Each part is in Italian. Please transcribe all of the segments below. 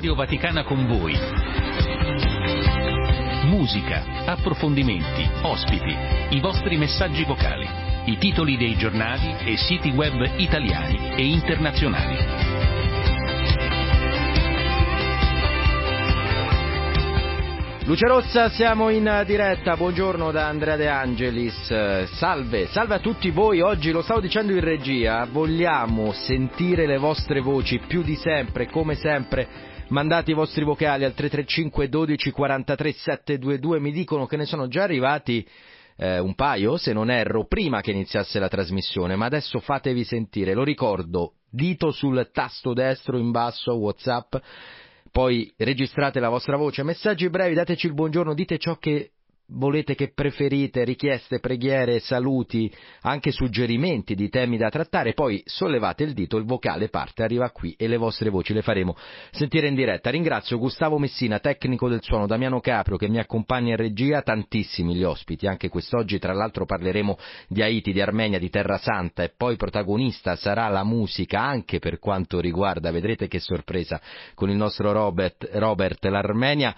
Radio Vaticana con voi. Musica, approfondimenti, ospiti, i vostri messaggi vocali, i titoli dei giornali e siti web italiani e internazionali. Luce Rossa, siamo in diretta, buongiorno da Andrea De Angelis, salve, salve a tutti voi, oggi lo stavo dicendo in regia, vogliamo sentire le vostre voci più di sempre, come sempre, mandate i vostri vocali al 335 12 43 722, mi dicono che ne sono già arrivati eh, un paio, se non erro, prima che iniziasse la trasmissione, ma adesso fatevi sentire, lo ricordo, dito sul tasto destro in basso, Whatsapp, poi registrate la vostra voce, messaggi brevi, dateci il buongiorno, dite ciò che volete che preferite, richieste, preghiere, saluti, anche suggerimenti di temi da trattare, poi sollevate il dito, il vocale parte, arriva qui e le vostre voci le faremo sentire in diretta. Ringrazio Gustavo Messina, tecnico del suono, Damiano Caprio che mi accompagna in regia, tantissimi gli ospiti, anche quest'oggi tra l'altro parleremo di Haiti, di Armenia, di Terra Santa. E poi protagonista sarà la musica anche per quanto riguarda, vedrete che sorpresa con il nostro Robert, Robert l'Armenia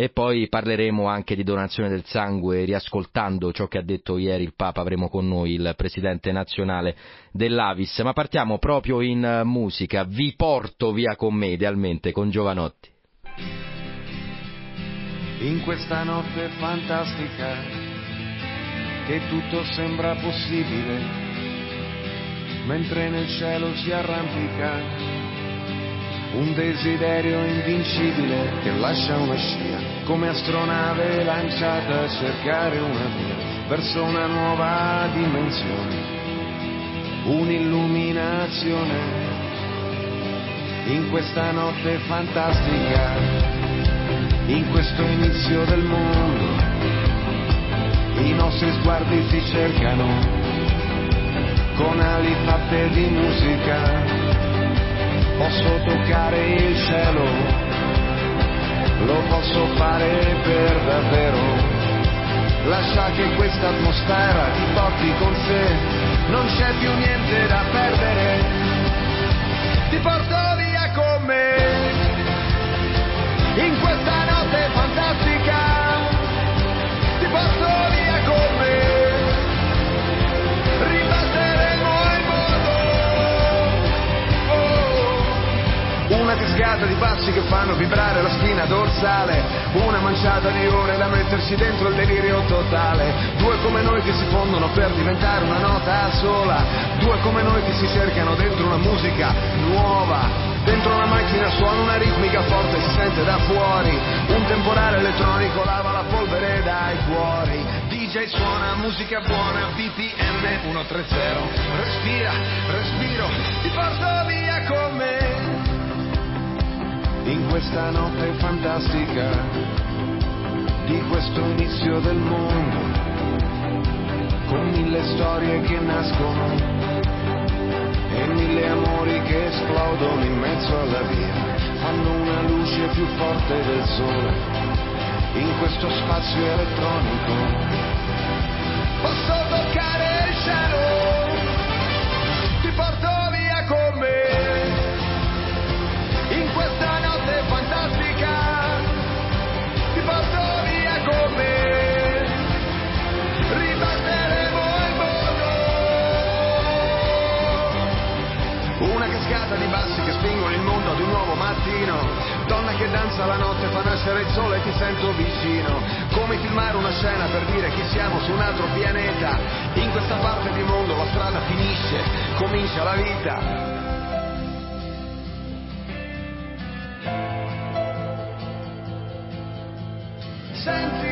e poi parleremo anche di donazione del sangue, riascoltando ciò che ha detto ieri il Papa, avremo con noi il presidente nazionale dell'Avis, ma partiamo proprio in musica, vi porto via con me, idealmente, con Giovanotti. In questa notte fantastica, che tutto sembra possibile, mentre nel cielo si arrampica un desiderio invincibile che lascia una scia, come astronave lanciata a cercare una via verso una nuova dimensione, un'illuminazione in questa notte fantastica, in questo inizio del mondo, i nostri sguardi si cercano con ali fatte di musica posso toccare il cielo, lo posso fare per davvero. Lascia che questa atmosfera ti porti con sé, non c'è più niente da perdere. Ti porto via con me, in questa cascata di passi che fanno vibrare la spina dorsale, una manciata di ore da mettersi dentro il delirio totale, due come noi che si fondono per diventare una nota sola, due come noi che si cercano dentro una musica nuova, Dentro una macchina suona una ritmica forte, si sente da fuori. Un temporale elettronico lava la polvere dai cuori. DJ suona musica buona, BPM 130. Respira, respiro, ti porto via con me in questa notte fantastica di questo inizio del mondo, con mille storie che nascono e mille amori che esplodono in mezzo alla via, fanno una luce più forte del sole in questo spazio elettronico. Posso toccare il cielo, mattino, donna che danza la notte, fa nascere il sole e ti sento vicino, come filmare una scena per dire che siamo su un altro pianeta, in questa parte di mondo la strada finisce, comincia la vita. senti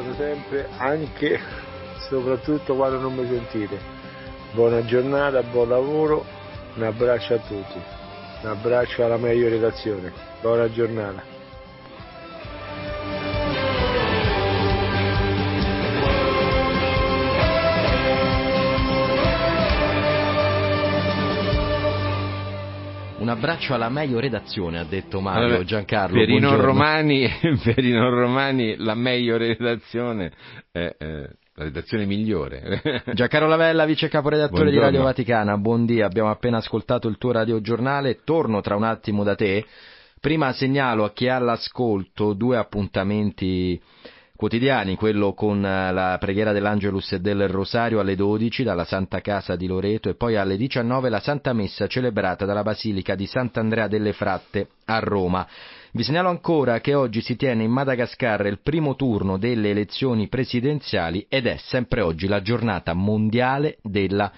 sono sempre, anche soprattutto quando non mi sentite. Buona giornata, buon lavoro, Un abbraccio a tutti, un abbraccio alla meglio redazione. Buona giornata. Un abbraccio alla meglio redazione, ha detto Mario allora, Giancarlo. Per i, non romani, per i non romani la meglio redazione è eh, la redazione migliore. Giancarlo Lavella, vice caporedattore di Radio Vaticana, buondì, abbiamo appena ascoltato il tuo radiogiornale, torno tra un attimo da te. Prima segnalo a chi ha l'ascolto due appuntamenti quotidiani, quello con eh, la preghiera dell'Angelus e del Rosario alle 12 dalla Santa Casa di Loreto e poi alle 19 la Santa Messa celebrata dalla Basilica di Sant'Andrea delle Fratte a Roma. Vi segnalo ancora che oggi si tiene in Madagascar il primo turno delle elezioni presidenziali ed è sempre oggi la giornata mondiale della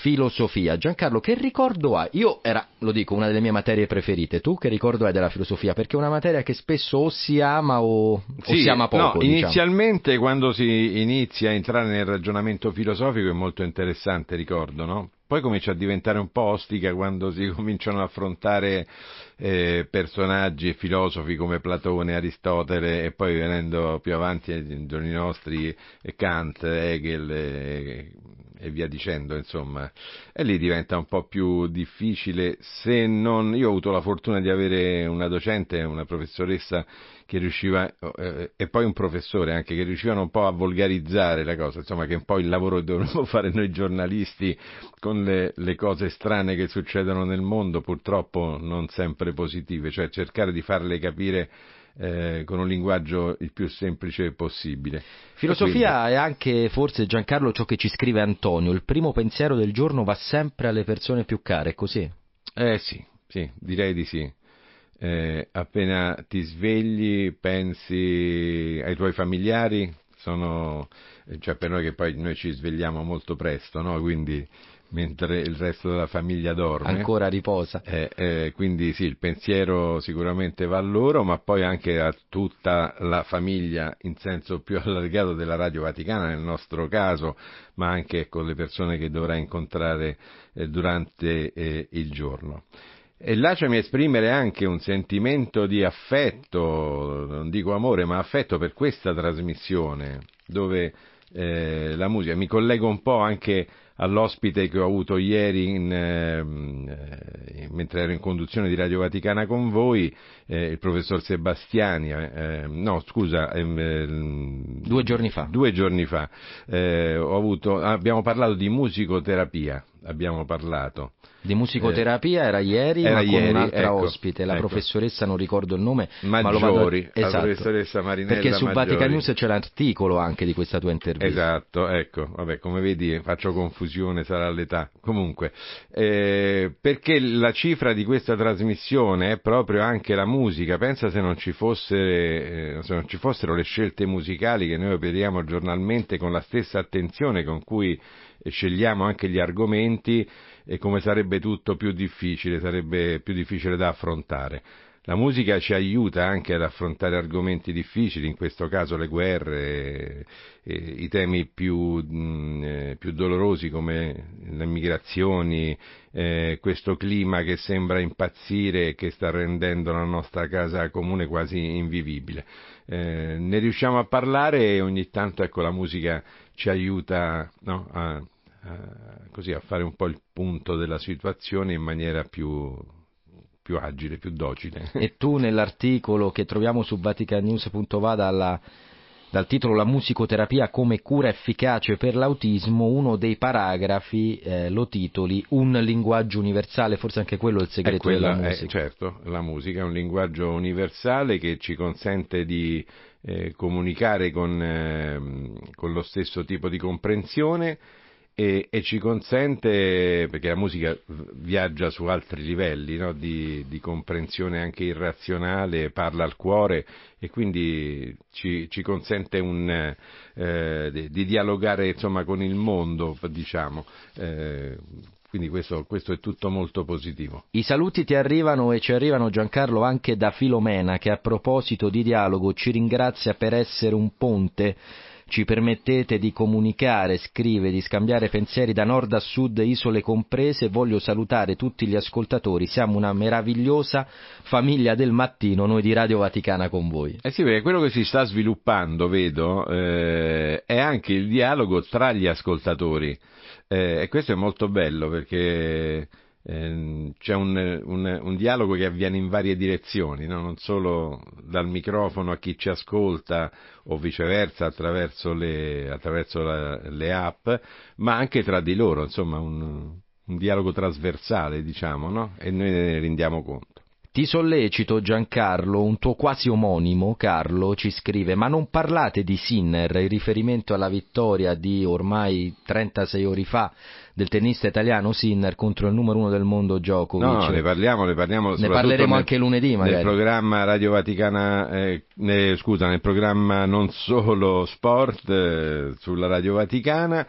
filosofia. Giancarlo, che ricordo hai? Io era, lo dico, una delle mie materie preferite. Tu che ricordo hai della filosofia? Perché è una materia che spesso o si ama o, sì, o si ama poco. No, diciamo. inizialmente quando si inizia a entrare nel ragionamento filosofico è molto interessante, ricordo, no? Poi comincia a diventare un po' ostica quando si cominciano ad affrontare eh, personaggi e filosofi come Platone, Aristotele e poi venendo più avanti ai giorni nostri Kant, Hegel e, e via dicendo, insomma. E lì diventa un po' più difficile se non... Io ho avuto la fortuna di avere una docente, una professoressa che riusciva, eh, e poi un professore anche, che riuscivano un po' a volgarizzare la cosa, insomma che un po' il lavoro che dovremmo fare noi giornalisti con le, le cose strane che succedono nel mondo, purtroppo non sempre positive, cioè cercare di farle capire eh, con un linguaggio il più semplice possibile. Filosofia quindi... è anche forse Giancarlo ciò che ci scrive Antonio, il primo pensiero del giorno va sempre alle persone più care, è così? Eh sì, sì, direi di sì eh, appena ti svegli pensi ai tuoi familiari, sono, cioè per noi che poi noi ci svegliamo molto presto, no? quindi mentre il resto della famiglia dorme. Ancora riposa. Eh, eh, quindi sì, il pensiero sicuramente va a loro, ma poi anche a tutta la famiglia in senso più allargato della Radio Vaticana nel nostro caso, ma anche con le persone che dovrà incontrare eh, durante eh, il giorno. E lasciami esprimere anche un sentimento di affetto, non dico amore, ma affetto per questa trasmissione, dove eh, la musica, mi collego un po' anche all'ospite che ho avuto ieri in, ehm, eh, mentre ero in conduzione di Radio Vaticana con voi, eh, il professor Sebastiani, eh, ehm, no scusa, ehm, due giorni fa, due giorni fa eh, avuto, abbiamo parlato di musicoterapia, abbiamo parlato. Di musicoterapia era ieri, era ma ieri, con un'altra ecco, ospite, la ecco. professoressa, non ricordo il nome, Maggiori, ma vado... esatto, la professoressa Marinella Perché su Maggiori. Vatican News c'è l'articolo anche di questa tua intervista. Esatto, ecco, vabbè, come vedi faccio confusione, sarà l'età. Comunque, eh, perché la cifra di questa trasmissione è proprio anche la musica, pensa se non ci, fosse, eh, se non ci fossero le scelte musicali che noi operiamo giornalmente con la stessa attenzione con cui scegliamo anche gli argomenti, e come sarebbe tutto più difficile, sarebbe più difficile da affrontare. La musica ci aiuta anche ad affrontare argomenti difficili, in questo caso le guerre, i temi più, mh, eh, più, dolorosi come le migrazioni, eh, questo clima che sembra impazzire e che sta rendendo la nostra casa comune quasi invivibile. Eh, ne riusciamo a parlare e ogni tanto ecco, la musica ci aiuta no, a, eh, così a fare un po' il punto della situazione in maniera più, più agile, più docile. E tu nell'articolo che troviamo su vaticanews.va dalla, dal titolo La musicoterapia come cura efficace per l'autismo, uno dei paragrafi eh, lo titoli Un linguaggio universale, forse anche quello è il segreto è quella, della musica. È, certo, la musica è un linguaggio universale che ci consente di eh, comunicare con, eh, con lo stesso tipo di comprensione e, e, ci consente, perché la musica viaggia su altri livelli no? di, di, comprensione anche irrazionale, parla al cuore e quindi ci, ci consente un, eh, di, di, dialogare insomma, con il mondo, diciamo. Quindi questo, questo, è tutto molto positivo. I saluti ti arrivano e ci arrivano Giancarlo anche da Filomena che a proposito di dialogo ci ringrazia per essere un ponte ci permettete di comunicare, scrive, di scambiare pensieri da nord a sud, isole comprese. Voglio salutare tutti gli ascoltatori, siamo una meravigliosa famiglia del mattino, noi di Radio Vaticana con voi. Eh sì, perché quello che si sta sviluppando, vedo, eh, è anche il dialogo tra gli ascoltatori. Eh, e questo è molto bello perché eh, c'è un, un, un, dialogo che avviene in varie direzioni, no? non solo dal microfono a chi ci ascolta o viceversa attraverso le, attraverso la, le app, ma anche tra di loro, insomma un, un dialogo trasversale, diciamo, no? e noi ne rendiamo conto. Ti sollecito Giancarlo, un tuo quasi omonimo, Carlo, ci scrive, ma non parlate di Sinner in riferimento alla vittoria di ormai 36 ore fa del tennista italiano Sinner contro il numero uno del mondo Djokovic. No, ne parliamo, ne parliamo Ne parleremo nel, anche lunedì magari. Nel programma Radio Vaticana, eh, eh, scusa, nel programma non solo sport eh, sulla Radio Vaticana.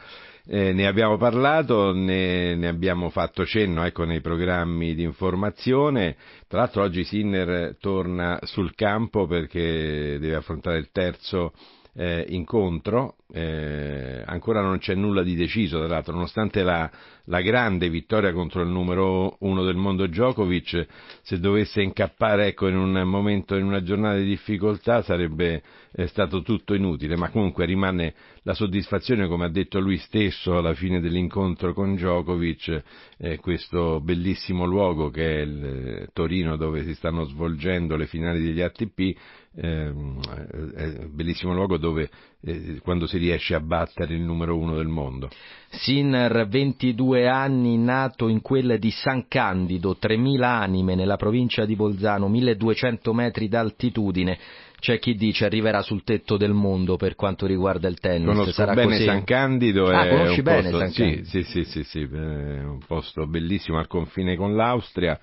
Eh, ne abbiamo parlato, ne, ne, abbiamo fatto cenno ecco, nei programmi di informazione. Tra l'altro oggi Sinner torna sul campo perché deve affrontare il terzo eh, incontro, eh, ancora non c'è nulla di deciso, tra l'altro, nonostante la, la, grande vittoria contro il numero uno del mondo Djokovic, se dovesse incappare ecco, in un momento, in una giornata di difficoltà sarebbe eh, stato tutto inutile, ma comunque rimane la soddisfazione, come ha detto lui stesso alla fine dell'incontro con Djokovic, eh, questo bellissimo luogo che è il eh, Torino dove si stanno svolgendo le finali degli ATP, è bellissimo luogo dove eh, quando si riesce a battere il numero uno del mondo. Sinner, 22 anni, nato in quella di San Candido, 3.000 anime nella provincia di Bolzano, 1.200 metri d'altitudine. C'è chi dice arriverà sul tetto del mondo per quanto riguarda il tennis. Conosco Sarà bene così? San Candido. Ah, è conosci un bene posto, San Candido? Sì, sì, sì, sì, sì, è un posto bellissimo al confine con l'Austria.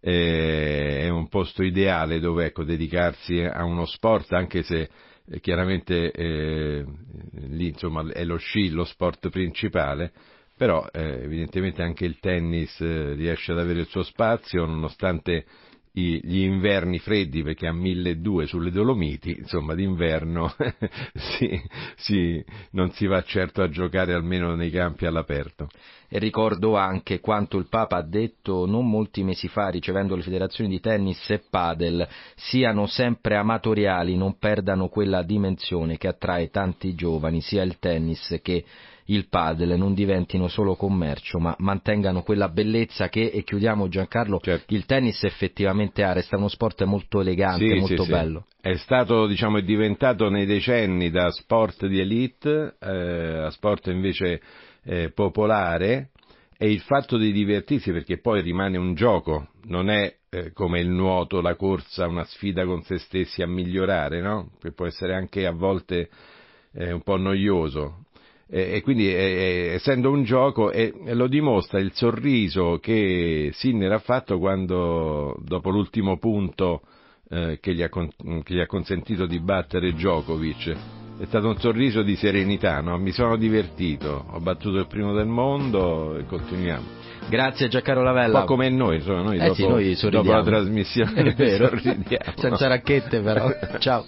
È un posto ideale dove ecco, dedicarsi a uno sport, anche se eh, chiaramente eh, lì insomma, è lo sci lo sport principale, però eh, evidentemente anche il tennis eh, riesce ad avere il suo spazio nonostante gli inverni freddi perché a 1200 sulle Dolomiti, insomma d'inverno si, si, non si va certo a giocare almeno nei campi all'aperto. E ricordo anche quanto il Papa ha detto non molti mesi fa ricevendo le federazioni di tennis e padel siano sempre amatoriali, non perdano quella dimensione che attrae tanti giovani, sia il tennis che il padel non diventino solo commercio, ma mantengano quella bellezza che, e chiudiamo Giancarlo, certo. il tennis effettivamente ha, resta uno sport molto elegante, sì, molto sì, bello. Sì. È stato, diciamo, è diventato nei decenni da sport di elite eh, a sport invece eh, popolare e il fatto di divertirsi perché poi rimane un gioco, non è eh, come il nuoto, la corsa, una sfida con se stessi a migliorare, no? Che può essere anche a volte eh, un po' noioso e quindi essendo un gioco e lo dimostra il sorriso che Sinner ha fatto quando dopo l'ultimo punto eh, che, gli ha, che, gli ha, consentito di battere Djokovic è stato un sorriso di serenità, no? mi sono divertito, ho battuto il primo del mondo e continuiamo. Grazie Giancarlo Lavella. Un po' come noi, insomma, noi, eh dopo, sì, noi dopo la trasmissione è vero. sorridiamo. senza racchette però. Ciao.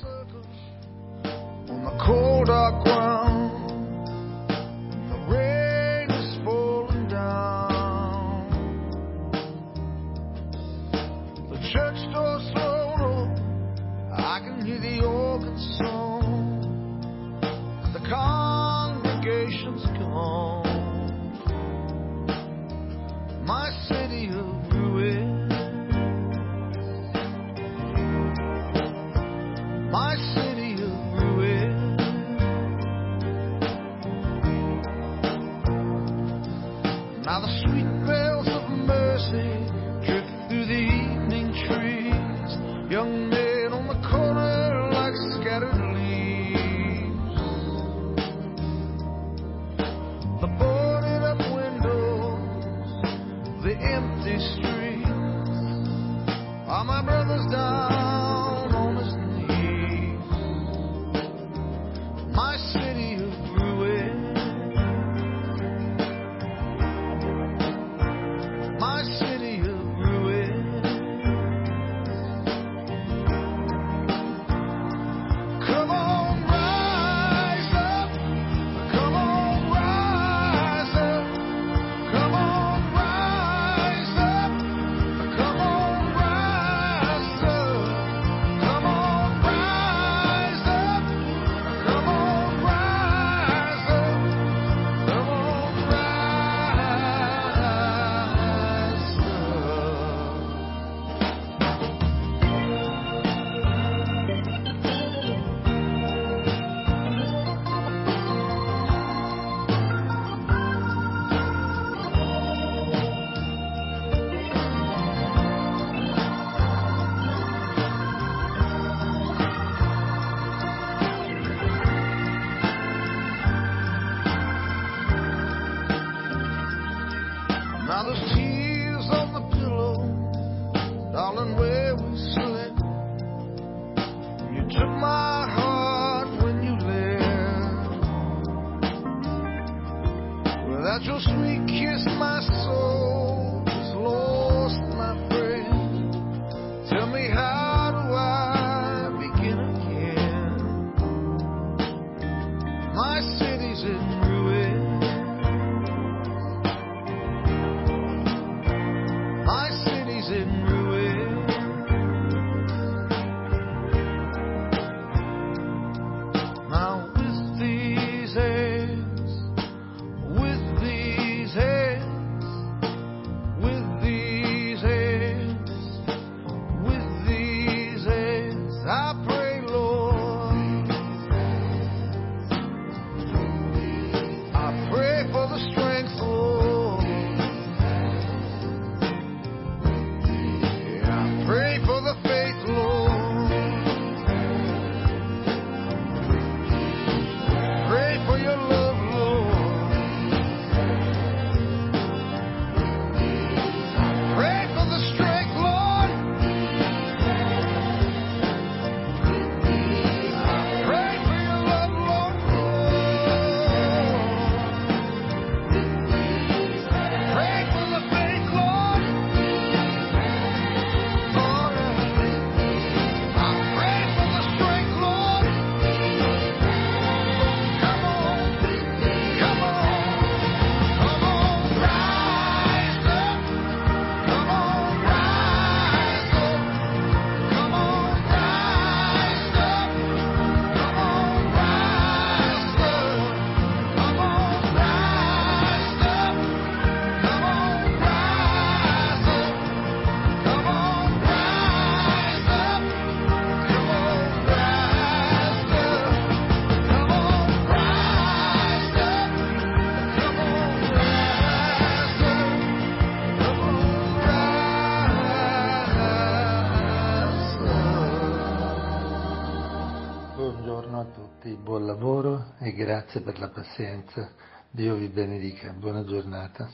Grazie per la pazienza. Dio vi benedica, buona giornata.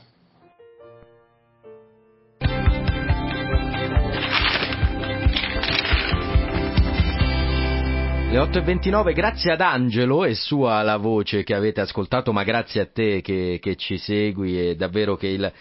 Le 8.29, grazie ad Angelo e sua la voce che avete ascoltato, ma grazie a te che, che ci segui e davvero che il,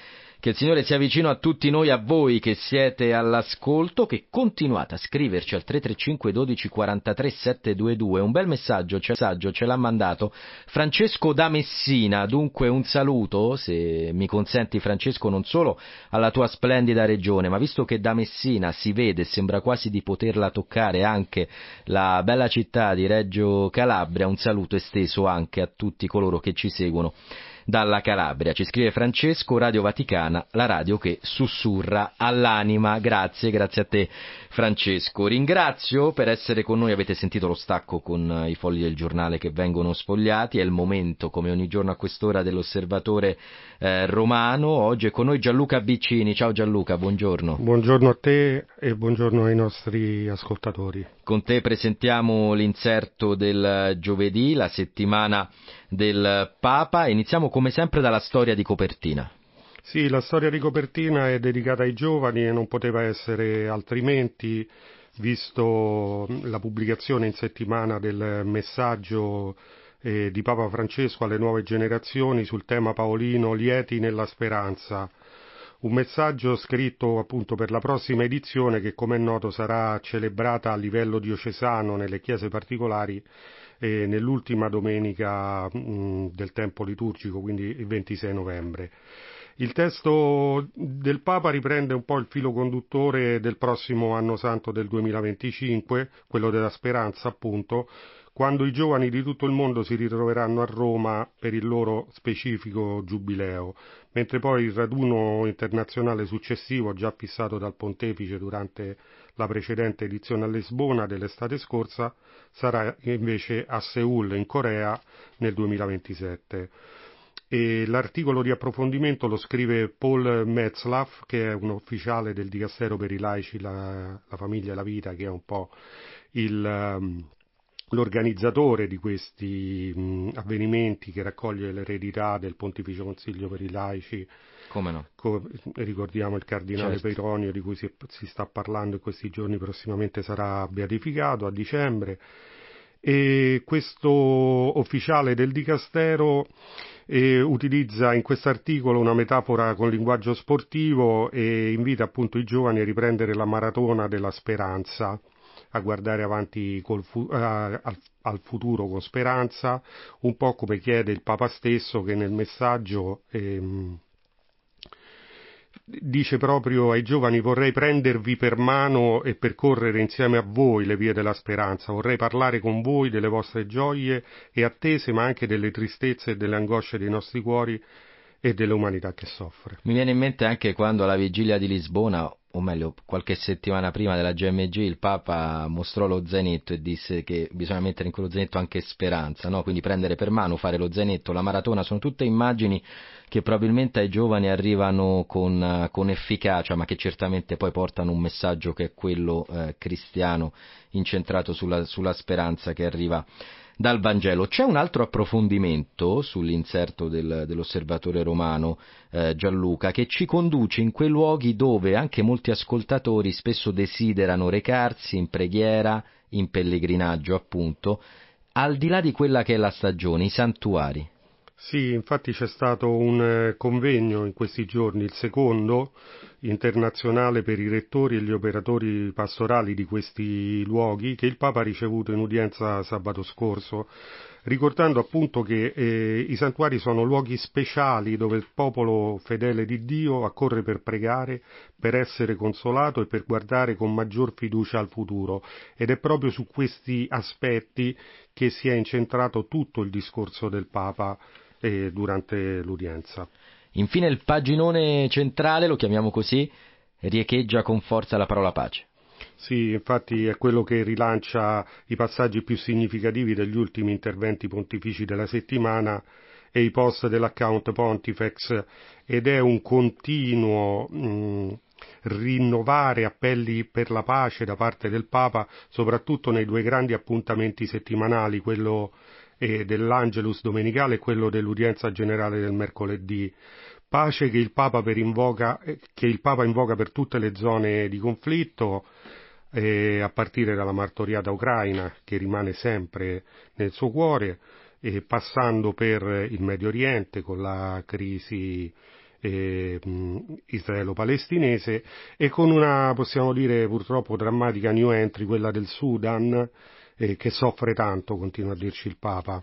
che il Signore sia vicino a tutti noi, a voi che siete all'ascolto, che continuate a scriverci al 335 12 43 722. Un bel messaggio, ce, messaggio ce l'ha mandato Francesco da Messina, dunque un saluto, se mi consenti Francesco, non solo alla tua splendida regione, ma visto che da Messina si vede, sembra quasi di poterla toccare anche la bella città di Reggio Calabria, un saluto esteso anche a tutti coloro che ci seguono dalla Calabria. Ci scrive Francesco, Radio Vaticana, la radio che sussurra all'anima. Grazie, grazie a te Francesco. Ringrazio per essere con noi, avete sentito lo stacco con i fogli del giornale che vengono sfogliati, è il momento come ogni giorno a quest'ora dell'osservatore eh, romano. Oggi è con noi Gianluca Biccini. Ciao Gianluca, buongiorno. Buongiorno a te e buongiorno ai nostri ascoltatori. Con te presentiamo l'inserto del giovedì, la settimana del Papa. Iniziamo come sempre dalla storia di copertina. Sì, la storia di copertina è dedicata ai giovani e non poteva essere altrimenti, visto la pubblicazione in settimana del messaggio eh, di Papa Francesco alle nuove generazioni sul tema Paolino Lieti nella speranza. Un messaggio scritto appunto per la prossima edizione che come è noto sarà celebrata a livello diocesano nelle chiese particolari eh, nell'ultima domenica mh, del tempo liturgico, quindi il 26 novembre. Il testo del Papa riprende un po' il filo conduttore del prossimo anno santo del 2025, quello della speranza appunto, quando i giovani di tutto il mondo si ritroveranno a Roma per il loro specifico giubileo, mentre poi il raduno internazionale successivo, già fissato dal pontefice durante la precedente edizione a Lisbona dell'estate scorsa, sarà invece a Seoul, in Corea, nel 2027. E l'articolo di approfondimento lo scrive Paul Metzlaff, che è un ufficiale del Dicastero per i laici, la, la famiglia e la vita, che è un po' il, um, l'organizzatore di questi avvenimenti che raccoglie l'eredità del Pontificio Consiglio per i laici. Come no? Co- ricordiamo il cardinale Certo. Peironio di cui si, si sta parlando in questi giorni, prossimamente sarà beatificato a dicembre. E questo ufficiale del Dicastero e utilizza in questo articolo una metafora con linguaggio sportivo e invita appunto i giovani a riprendere la maratona della speranza a guardare avanti fu- a, al, al, futuro con speranza, un po' come chiede il Papa stesso che nel messaggio ehm, dice proprio ai giovani vorrei prendervi per mano e percorrere insieme a voi le vie della speranza, vorrei parlare con voi delle vostre gioie e attese, ma anche delle tristezze e delle angosce dei nostri cuori e dell'umanità che soffre. Mi viene in mente anche quando alla vigilia di Lisbona o meglio qualche settimana prima della GMG il Papa mostrò lo zainetto e disse che bisogna mettere in quello zainetto anche speranza, no? quindi prendere per mano, fare lo zainetto, la maratona, sono tutte immagini che probabilmente ai giovani arrivano con, con efficacia ma che certamente poi portano un messaggio che è quello eh, cristiano incentrato sulla, sulla speranza che arriva dal Vangelo. C'è un altro approfondimento sull'inserto del, dell'osservatore romano eh, Gianluca che ci conduce in quei luoghi dove anche molti ascoltatori spesso desiderano recarsi in preghiera, in pellegrinaggio appunto, al di là di quella che è la stagione, i santuari. Sì, infatti c'è stato un eh, convegno in questi giorni, il secondo internazionale per i rettori e gli operatori pastorali di questi luoghi che il Papa ha ricevuto in udienza sabato scorso, ricordando appunto che eh, i santuari sono luoghi speciali dove il popolo fedele di Dio accorre per pregare, per essere consolato e per guardare con maggior fiducia al futuro. Ed è proprio su questi aspetti che si è incentrato tutto il discorso del Papa eh, durante l'udienza. Infine il paginone centrale, lo chiamiamo così, riecheggia con forza la parola pace. Sì, infatti è quello che rilancia i passaggi più significativi degli ultimi interventi pontifici della settimana e i post dell'account Pontifex ed è un continuo mh, rinnovare appelli per la pace da parte del Papa, soprattutto nei due grandi appuntamenti settimanali, quello eh, dell'Angelus domenicale e quello dell'udienza generale del mercoledì. Pace che il, invoca, eh, che il Papa invoca per tutte le zone di conflitto, eh, a partire dalla martoriata ucraina, che rimane sempre nel suo cuore, e passando per il Medio Oriente con la crisi eh, israelo-palestinese e con una, possiamo dire, purtroppo drammatica new entry, quella del Sudan, eh, che soffre tanto, continua a dirci il Papa.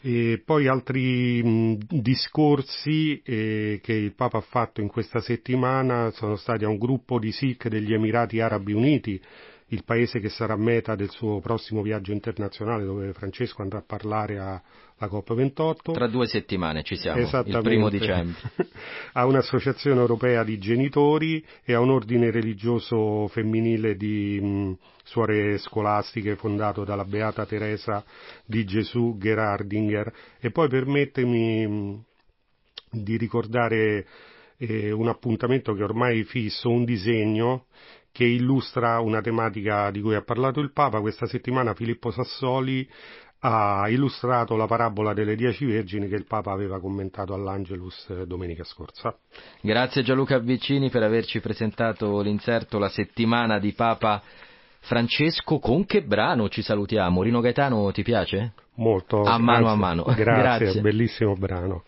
E poi altri mh, discorsi eh, che il Papa ha fatto in questa settimana sono stati a un gruppo di Sikh degli Emirati Arabi Uniti, il paese che sarà meta del suo prossimo viaggio internazionale dove Francesco andrà a parlare a, la COP28. Tra due settimane ci siamo, il primo dicembre. a un'associazione europea di genitori e a un ordine religioso femminile di mh, suore scolastiche fondato dalla Beata Teresa di Gesù Gerardinger. E poi permettetemi mh, di ricordare eh, un appuntamento che ormai è fisso, un disegno che illustra una tematica di cui ha parlato il Papa. Questa settimana Filippo Sassoli ha illustrato la parabola delle dieci vergini che il Papa aveva commentato all'Angelus eh, domenica scorsa. Grazie Gianluca Vicini per averci presentato l'inserto La settimana di Papa Francesco. Con che brano ci salutiamo? Rino Gaetano ti piace? Molto. A mano anzi, a mano. Grazie, grazie. bellissimo brano.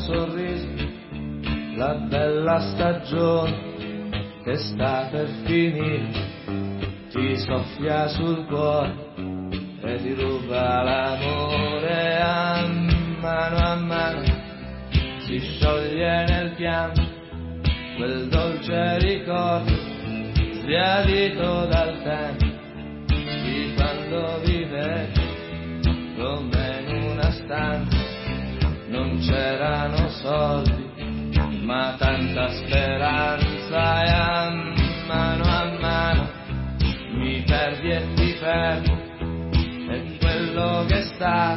Sorriso, la bella stagione che sta per finire, ti soffia sul cuore e ti ruba l'amore. A mano a mano, si scioglie nel pianto quel dolce ricordo sbiadito dal tempo di quando vivevi come in una stanza non c'erano soldi, ma tanta speranza e a mano a mano. Mi perdi e ti perdo e quello che sta.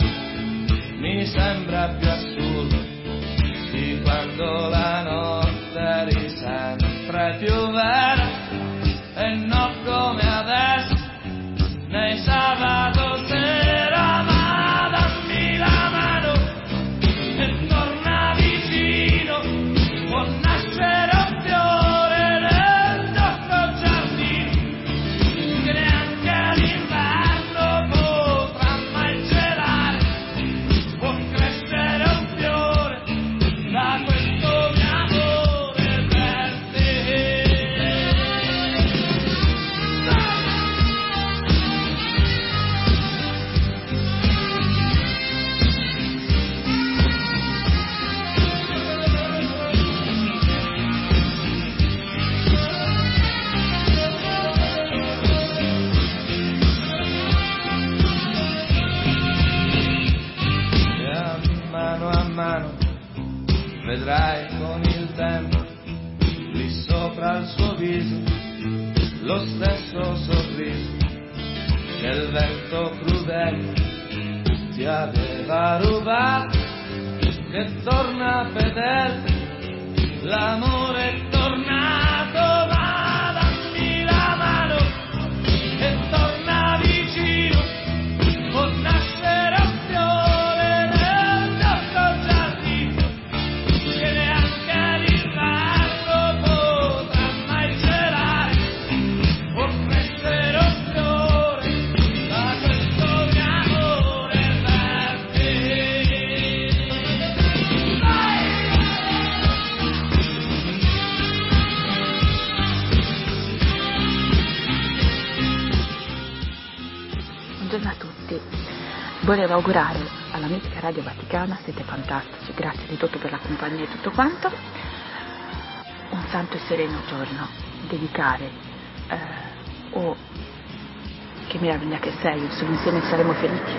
Mi sembra più assurdo di quando la notte eri sempre più vera e non come adesso nei sabato vedrai con il tempo lì sopra il suo viso lo stesso sorriso che il vento crudele ti aveva rubato che torna fedele l'amore è Volevo augurare alla mitica Radio Vaticana, siete fantastici, grazie di tutto per la compagnia e tutto quanto, un santo e sereno giorno, dedicare, eh, o che meraviglia che sei, insieme saremo felici,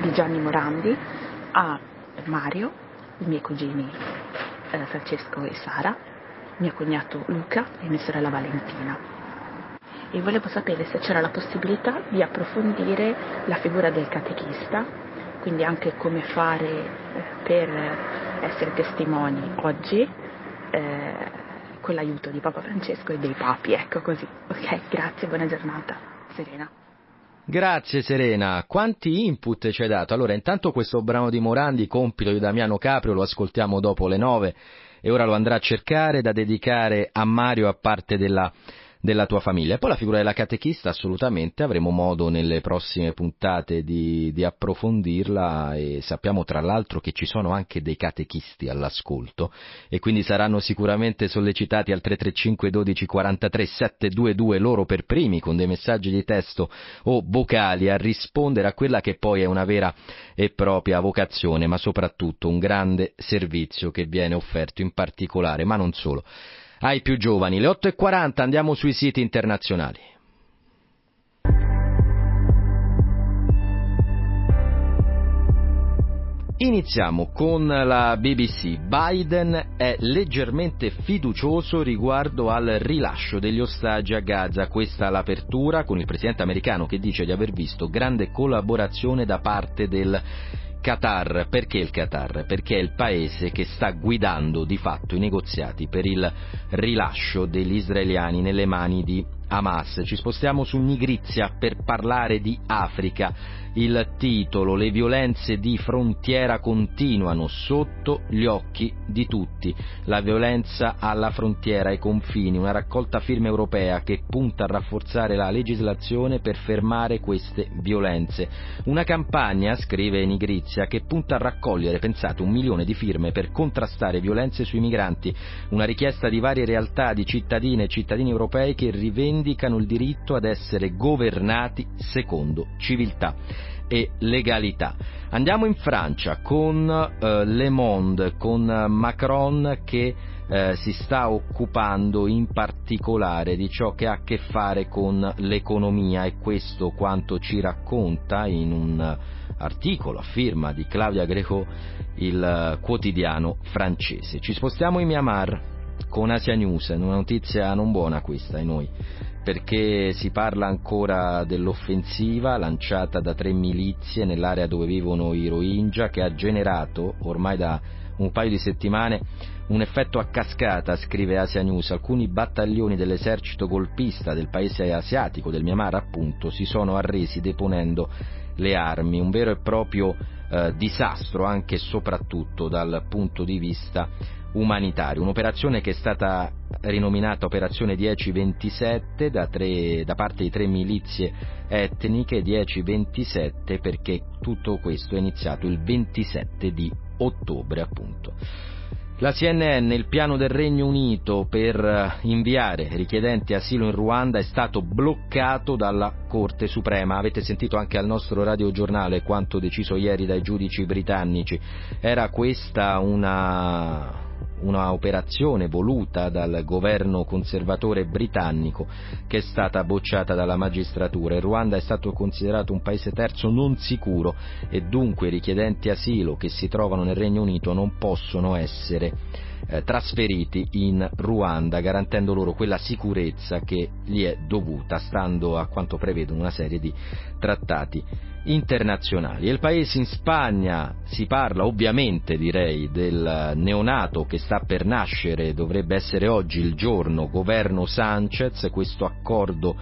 di Gianni Morandi a Mario, i miei cugini eh, Francesco e Sara, mio cognato Luca e mia sorella Valentina e volevo sapere se c'era la possibilità di approfondire la figura del catechista, quindi anche come fare eh, per essere testimoni oggi eh, con l'aiuto di Papa Francesco e dei papi, ecco così. Ok, grazie, buona giornata. Serena. Grazie Serena, quanti input ci hai dato? Allora, intanto questo brano di Morandi, compito di Damiano Caprio, lo ascoltiamo dopo le nove e ora lo andrà a cercare da dedicare a Mario a parte della della tua famiglia. E poi la figura della catechista assolutamente avremo modo nelle prossime puntate di, di, approfondirla e sappiamo tra l'altro che ci sono anche dei catechisti all'ascolto e quindi saranno sicuramente sollecitati al 335 12 43 722 loro per primi con dei messaggi di testo o vocali a rispondere a quella che poi è una vera e propria vocazione ma soprattutto un grande servizio che viene offerto in particolare ma non solo ai più giovani. Le 8.40 andiamo sui siti internazionali. Iniziamo con la BBC. Biden è leggermente fiducioso riguardo al rilascio degli ostaggi a Gaza. Questa l'apertura con il presidente americano che dice di aver visto grande collaborazione da parte del Qatar. Perché il Qatar? Perché è il paese che sta guidando di fatto i negoziati per il rilascio degli israeliani nelle mani di Hamas. Ci spostiamo su Nigrizia per parlare di Africa. Il titolo Le violenze di frontiera continuano sotto gli occhi di tutti. La violenza alla frontiera ai confini, una raccolta firme europea che punta a rafforzare la legislazione per fermare queste violenze. Una campagna, scrive Nigrizia, che punta a raccogliere, pensate, un milione di firme per contrastare violenze sui migranti. Una richiesta di varie realtà di cittadine e cittadini europei che rivendicano il diritto ad essere governati secondo civiltà e legalità. Andiamo in Francia con eh, Le Monde, con Macron che eh, si sta occupando in particolare di ciò che ha a che fare con l'economia e questo quanto ci racconta in un articolo a firma di Claudia Greco, il quotidiano francese. Ci spostiamo in Myanmar con Asia News, una notizia non buona questa ai noi perché si parla ancora dell'offensiva lanciata da tre milizie nell'area dove vivono i Rohingya che ha generato ormai da un paio di settimane un effetto a cascata, scrive Asia News. Alcuni battaglioni dell'esercito golpista del paese asiatico, del Myanmar appunto, si sono arresi deponendo le armi, un vero e proprio eh, disastro anche e soprattutto dal punto di vista umanitario, un'operazione che è stata rinominata Operazione 1027 da, tre, da parte di tre milizie etniche, 1027 perché tutto questo è iniziato il 27 di ottobre appunto. La CNN, il piano del Regno Unito per inviare richiedenti asilo in Ruanda è stato bloccato dalla Corte Suprema. Avete sentito anche al nostro radiogiornale quanto deciso ieri dai giudici britannici. Era questa una una operazione voluta dal governo conservatore britannico che è stata bocciata dalla magistratura. Il Ruanda è stato considerato un paese terzo non sicuro e dunque i richiedenti asilo che si trovano nel Regno Unito non possono essere eh, trasferiti in Ruanda garantendo loro quella sicurezza che gli è dovuta stando a quanto prevedono una serie di trattati internazionali. Il paese in Spagna si parla ovviamente direi del neonato che sta per nascere, dovrebbe essere oggi il giorno governo Sanchez, questo accordo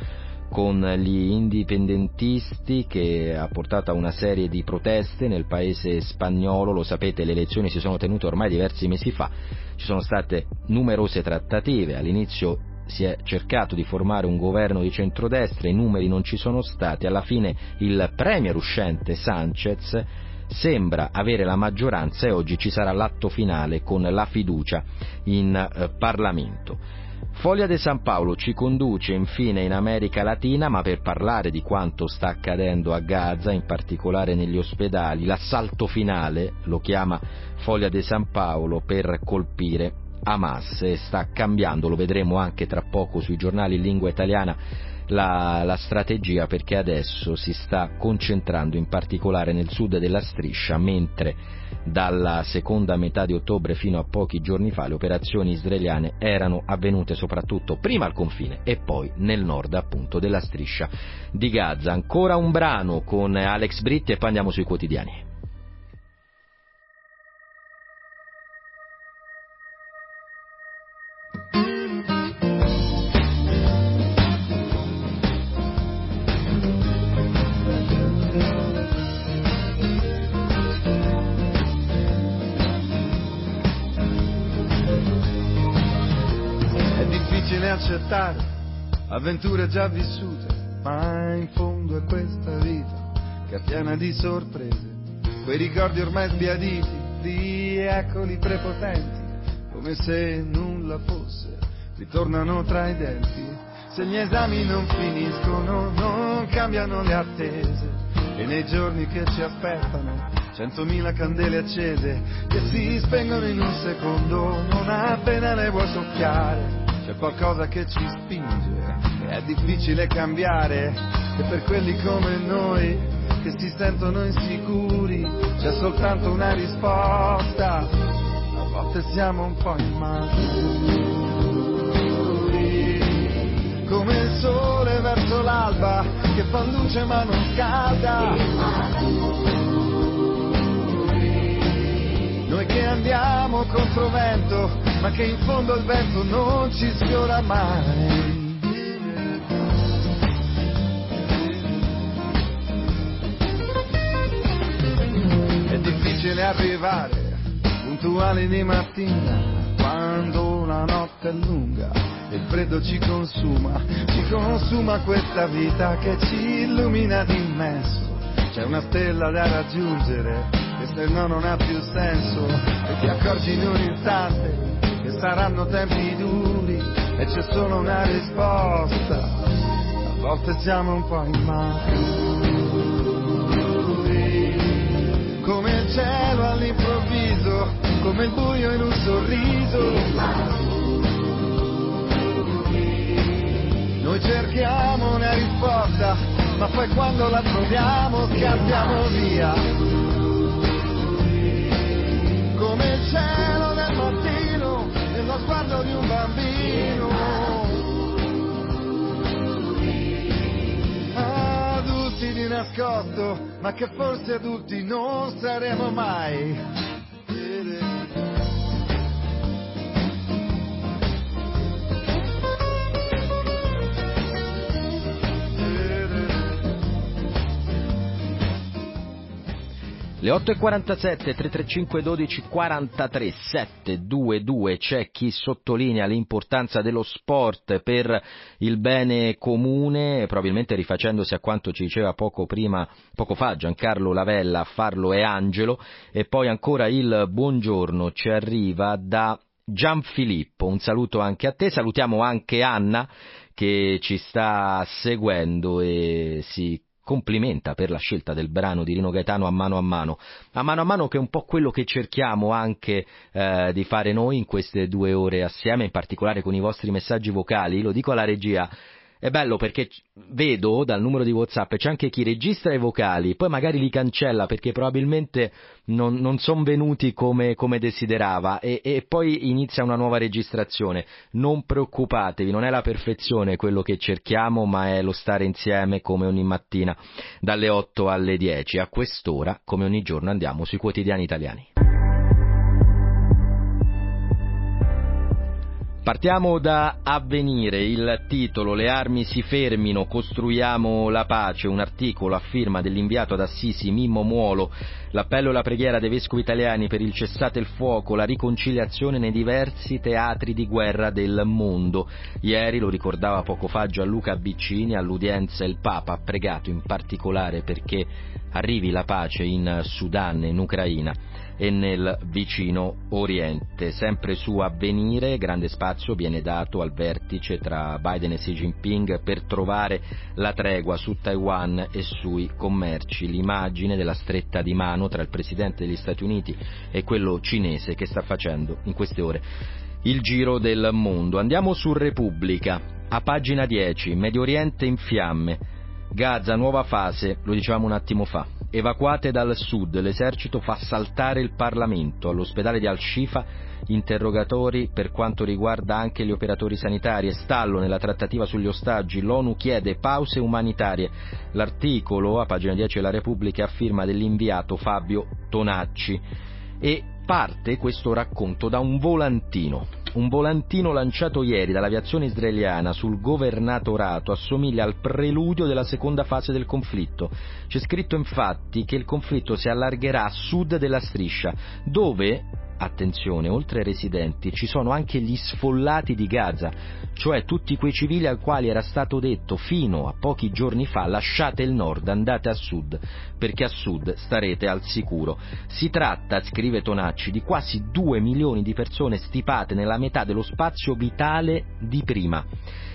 con gli indipendentisti che ha portato a una serie di proteste nel paese spagnolo, lo sapete le elezioni si sono tenute ormai diversi mesi fa, ci sono state numerose trattative, all'inizio si è cercato di formare un governo di centrodestra, i numeri non ci sono stati, alla fine il premier uscente Sanchez sembra avere la maggioranza e oggi ci sarà l'atto finale con la fiducia in eh, Parlamento. Foglia de San Paolo ci conduce infine in America Latina, ma per parlare di quanto sta accadendo a Gaza, in particolare negli ospedali, l'assalto finale, lo chiama Foglia de San Paolo, per colpire Hamas sta cambiando, lo vedremo anche tra poco sui giornali in lingua italiana, la, la, strategia perché adesso si sta concentrando in particolare nel sud della striscia, mentre dalla seconda metà di ottobre fino a pochi giorni fa le operazioni israeliane erano avvenute soprattutto prima al confine e poi nel nord appunto della striscia di Gaza. Ancora un brano con Alex Britti e poi andiamo sui quotidiani. Accettare avventure già vissute, ma in fondo è questa vita che è piena di sorprese, quei ricordi ormai sbiaditi, di eccoli prepotenti, come se nulla fosse, ritornano tra i denti. Se gli esami non finiscono, non cambiano le attese, e nei giorni che ci aspettano, centomila candele accese, che si spengono in un secondo, non appena le vuoi soffiare c'è qualcosa che ci spinge è difficile cambiare e per quelli come noi che si sentono insicuri c'è soltanto una risposta, a volte siamo un po' immaturi, come il sole verso l'alba che fa luce ma non scalda. Che andiamo contro vento ma che in fondo il vento non ci sfiora mai. È difficile arrivare puntuali di mattina quando la notte è lunga e il freddo ci consuma, ci consuma questa vita che ci illumina d'immenso. C'è una stella da raggiungere se no non ha più senso e ti accorgi in un istante che saranno tempi duri e c'è solo una risposta. A volte siamo un po' immaturi, come il cielo all'improvviso, come il buio in un sorriso. Noi cerchiamo una risposta, ma poi quando la troviamo scappiamo via. cielo del mattino nello sguardo di un bambino. Adulti di nascosto, ma che forse adulti non saremo mai Le 8.47, 335 12 43 722 c'è chi sottolinea l'importanza dello sport per il bene comune, probabilmente rifacendosi a quanto ci diceva poco prima, poco fa Giancarlo Lavella, a farlo è Angelo, e poi ancora il buongiorno ci arriva da Gianfilippo, un saluto anche a te, salutiamo anche Anna che ci sta seguendo e si complimenta per la scelta del brano di Rino Gaetano a mano a mano, a mano a mano che è un po' quello che cerchiamo anche eh, di fare noi in queste due ore assieme, in particolare con i vostri messaggi vocali, lo dico alla regia, è bello perché vedo dal numero di WhatsApp c'è anche chi registra i vocali, poi magari li cancella perché probabilmente non, non sono venuti come, come desiderava e, e, poi inizia una nuova registrazione. Non preoccupatevi, non è la perfezione quello che cerchiamo, ma è lo stare insieme come ogni mattina dalle 8 alle 10. A quest'ora, come ogni giorno, andiamo sui quotidiani italiani. Partiamo da Avvenire, il titolo Le armi si fermino, costruiamo la pace, un articolo a firma dell'inviato ad Assisi Mimmo Muolo, l'appello e la preghiera dei vescovi italiani per il cessate il fuoco, la riconciliazione nei diversi teatri di guerra del mondo. Ieri, lo ricordava poco fa Gianluca Biccini, all'udienza il Papa ha pregato in particolare perché arrivi la pace in Sudan e in Ucraina e nel vicino Oriente. Sempre su avvenire, grande spazio viene dato al vertice tra Biden e Xi Jinping per trovare la tregua su Taiwan e sui commerci. L'immagine della stretta di mano tra il presidente degli Stati Uniti e quello cinese che sta facendo in queste ore il giro del mondo. Andiamo su Repubblica, a pagina 10, Medio Oriente in fiamme. Gaza, nuova fase, lo dicevamo un attimo fa. Evacuate dal sud, l'esercito fa saltare il Parlamento. All'ospedale di Al-Shifa interrogatori per quanto riguarda anche gli operatori sanitari e stallo nella trattativa sugli ostaggi. L'ONU chiede pause umanitarie. L'articolo, a pagina 10 della Repubblica, a firma dell'inviato Fabio Tonacci. E parte questo racconto da un volantino. Un volantino lanciato ieri dall'aviazione israeliana sul governatorato assomiglia al preludio della seconda fase del conflitto. C'è scritto infatti che il conflitto si allargherà a sud della striscia, dove attenzione, oltre ai residenti ci sono anche gli sfollati di Gaza, cioè tutti quei civili ai quali era stato detto fino a pochi giorni fa lasciate il nord, andate a sud, perché a sud starete al sicuro. Si tratta, scrive Tonacci, di quasi due milioni di persone stipate nella metà dello spazio vitale di prima.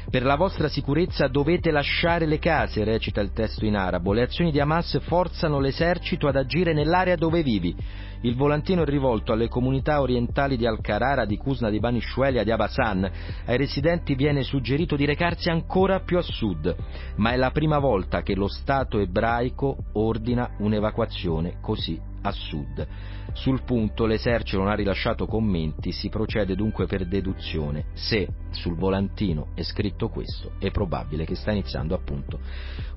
Per la vostra sicurezza dovete lasciare le case, recita il testo in arabo. Le azioni di Hamas forzano l'esercito ad agire nell'area dove vivi. Il volantino è rivolto alle comunità orientali di Al-Qarara, di Kusna, di Bani Shuelia, di Abasan. Ai residenti viene suggerito di recarsi ancora più a sud, ma è la prima volta che lo Stato ebraico ordina un'evacuazione così a sud. Sul punto l'esercito non ha rilasciato commenti, si procede dunque per deduzione. Se sul volantino è scritto questo, è probabile che sta iniziando appunto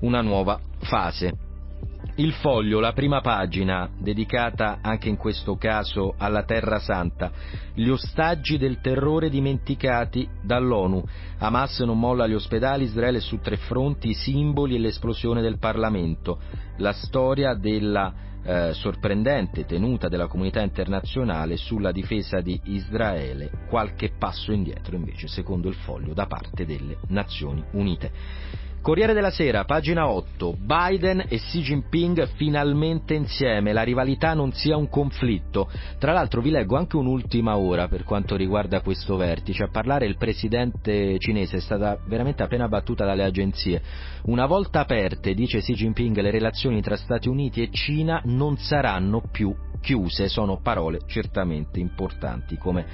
una nuova fase. Il foglio, la prima pagina, dedicata anche in questo caso alla Terra Santa, gli ostaggi del terrore dimenticati dall'ONU. Hamas non molla gli ospedali, Israele su tre fronti, i simboli e l'esplosione del Parlamento. La storia della eh, sorprendente tenuta della comunità internazionale sulla difesa di Israele, qualche passo indietro invece, secondo il foglio, da parte delle Nazioni Unite. Corriere della Sera, pagina 8. Biden e Xi Jinping finalmente insieme, la rivalità non sia un conflitto. Tra l'altro vi leggo anche un'ultima ora per quanto riguarda questo vertice. A parlare il presidente cinese è stata veramente appena battuta dalle agenzie. Una volta aperte, dice Xi Jinping, le relazioni tra Stati Uniti e Cina non saranno più chiuse sono parole certamente importanti, come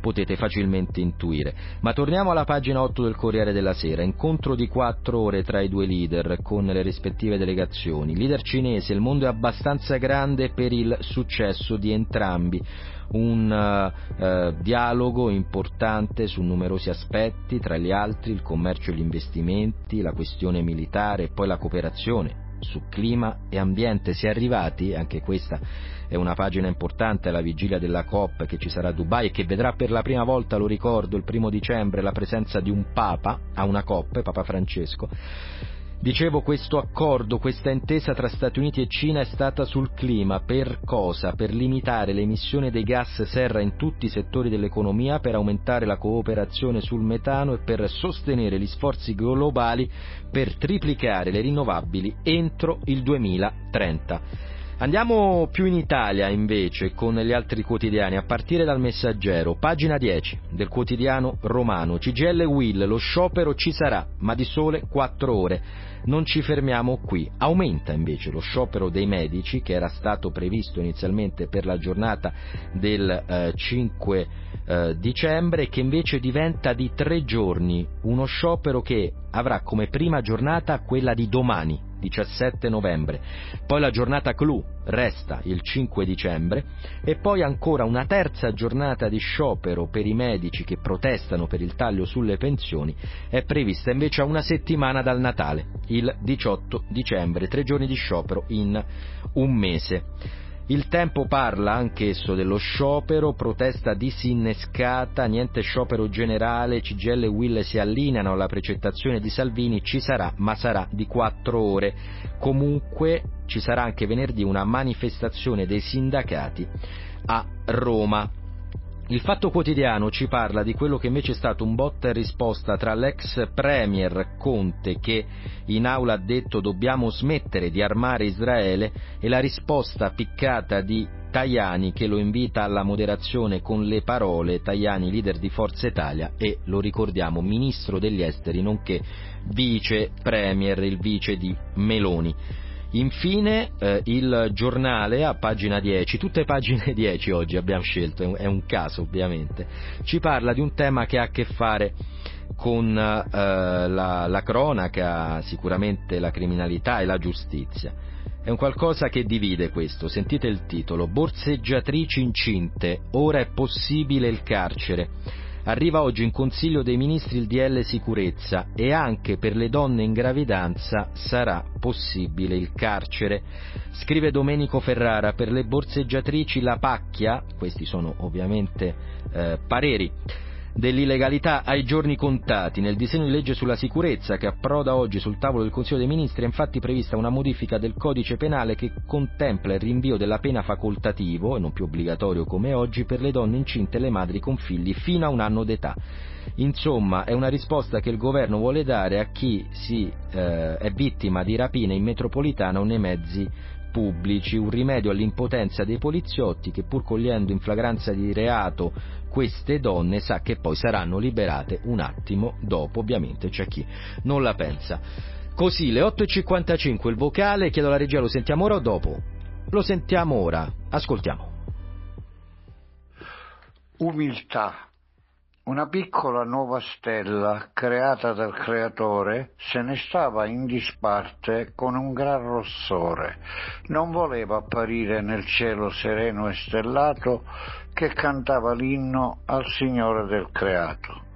potete facilmente intuire. Ma torniamo alla pagina 8 del Corriere della Sera, incontro di quattro ore tra i due leader con le rispettive delegazioni. Leader cinese, il mondo è abbastanza grande per il successo di entrambi un uh, dialogo importante su numerosi aspetti, tra gli altri il commercio e gli investimenti, la questione militare e poi la cooperazione su clima e ambiente. Si è arrivati, anche questa è una pagina importante alla vigilia della COP che ci sarà a Dubai e che vedrà per la prima volta, lo ricordo, il primo dicembre la presenza di un Papa a una COP, Papa Francesco. Dicevo, questo accordo, questa intesa tra Stati Uniti e Cina è stata sul clima. Per cosa? Per limitare l'emissione dei gas serra in tutti i settori dell'economia, per aumentare la cooperazione sul metano e per sostenere gli sforzi globali per triplicare le rinnovabili entro il 2030. Andiamo più in Italia invece con gli altri quotidiani, a partire dal Messaggero, pagina 10 del quotidiano romano, CGL Will, lo sciopero ci sarà, ma di sole 4 ore. Non ci fermiamo qui, aumenta invece lo sciopero dei medici che era stato previsto inizialmente per la giornata del eh, 5 eh, dicembre che invece diventa di 3 giorni, uno sciopero che avrà come prima giornata quella di domani, 17 novembre, poi la giornata clou resta il 5 dicembre e poi ancora una terza giornata di sciopero per i medici che protestano per il taglio sulle pensioni è prevista invece a una settimana dal Natale, il 18 dicembre, tre giorni di sciopero in un mese. Il tempo parla anch'esso dello sciopero, protesta disinnescata, niente sciopero generale, CGL e Will si allineano alla precettazione di Salvini, ci sarà, ma sarà di quattro ore. Comunque ci sarà anche venerdì una manifestazione dei sindacati a Roma. Il Fatto Quotidiano ci parla di quello che invece è stato un botta e risposta tra l'ex premier Conte che in aula ha detto dobbiamo smettere di armare Israele e la risposta piccata di Tajani che lo invita alla moderazione con le parole, Tajani leader di Forza Italia e, lo ricordiamo, ministro degli esteri nonché vice premier, il vice di Meloni. Infine eh, il giornale a pagina 10, tutte pagine 10 oggi abbiamo scelto, è un caso ovviamente, ci parla di un tema che ha a che fare con eh, la, la cronaca, sicuramente la criminalità e la giustizia. È un qualcosa che divide questo, sentite il titolo, Borseggiatrici incinte, ora è possibile il carcere. Arriva oggi in Consiglio dei Ministri il DL Sicurezza e anche per le donne in gravidanza sarà possibile il carcere. Scrive Domenico Ferrara, per le borseggiatrici la pacchia, questi sono ovviamente eh, pareri, dell'illegalità ai giorni contati. Nel disegno di legge sulla sicurezza che approda oggi sul tavolo del Consiglio dei Ministri è infatti prevista una modifica del codice penale che contempla il rinvio della pena facoltativo, e non più obbligatorio come oggi, per le donne incinte e le madri con figli fino a un anno d'età. Insomma, è una risposta che il governo vuole dare a chi si, eh, è vittima di rapine in metropolitana o nei mezzi pubblici, un rimedio all'impotenza dei poliziotti che pur cogliendo in flagranza di reato queste donne sa che poi saranno liberate un attimo dopo, ovviamente c'è chi non la pensa. Così, le 8.55 il vocale, chiedo alla regia, lo sentiamo ora o dopo? Lo sentiamo ora, ascoltiamo. Umiltà. Una piccola nuova stella, creata dal creatore, se ne stava in disparte con un gran rossore. Non voleva apparire nel cielo sereno e stellato che cantava l'inno al Signore del creato.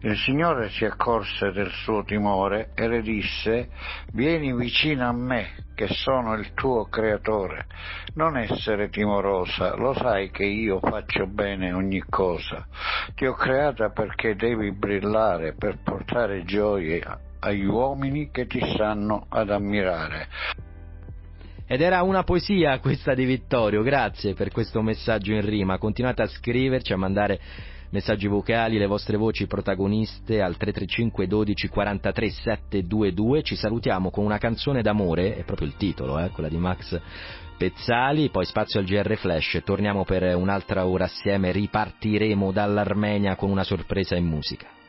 Il Signore si accorse del suo timore e le disse Vieni vicino a me, che sono il tuo creatore. Non essere timorosa, lo sai che io faccio bene ogni cosa. Ti ho creata perché devi brillare, per portare gioia agli uomini che ti stanno ad ammirare. Ed era una poesia questa di Vittorio, grazie per questo messaggio in rima. Continuate a scriverci, a mandare messaggi vocali, le vostre voci protagoniste al 335 12 43 722. Ci salutiamo con una canzone d'amore, è proprio il titolo, eh, quella di Max Pezzali, poi spazio al GR Flash, torniamo per un'altra ora assieme, ripartiremo dall'Armenia con una sorpresa in musica.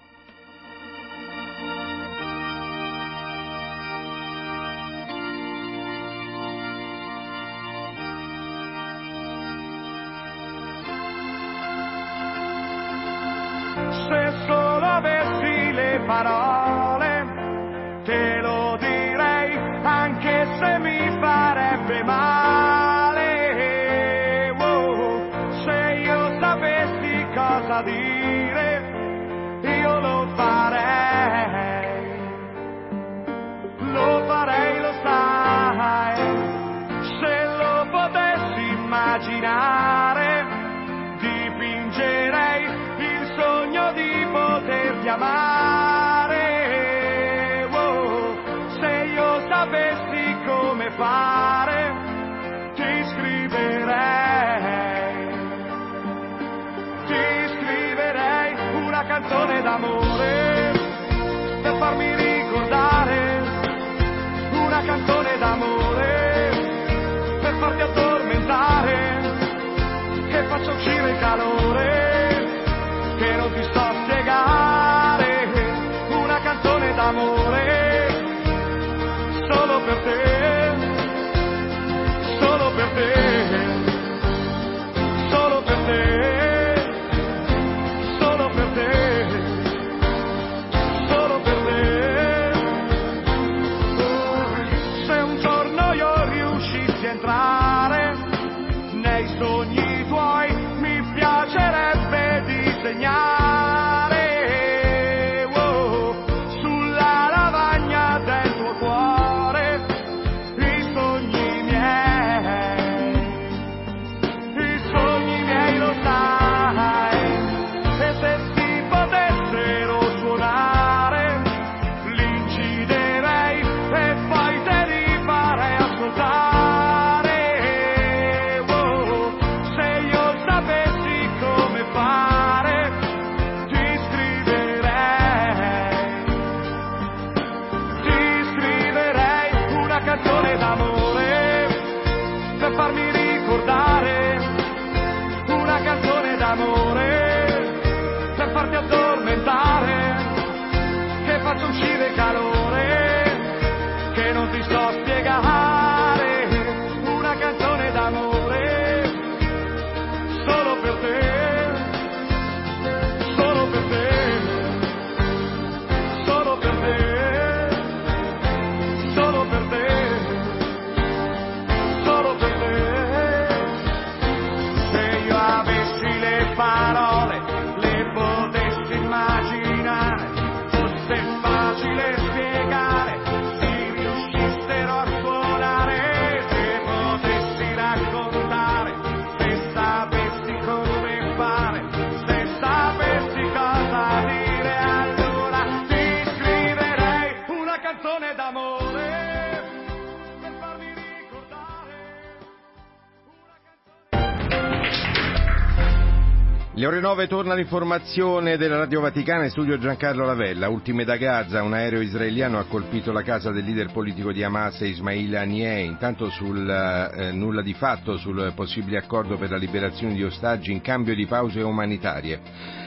19 torna l'informazione della Radio Vaticana in studio Giancarlo Lavella. Ultime da Gaza, un aereo israeliano ha colpito la casa del leader politico di Hamas Ismail Haniyeh. Intanto sul eh, nulla di fatto sul possibile accordo per la liberazione di ostaggi in cambio di pause umanitarie.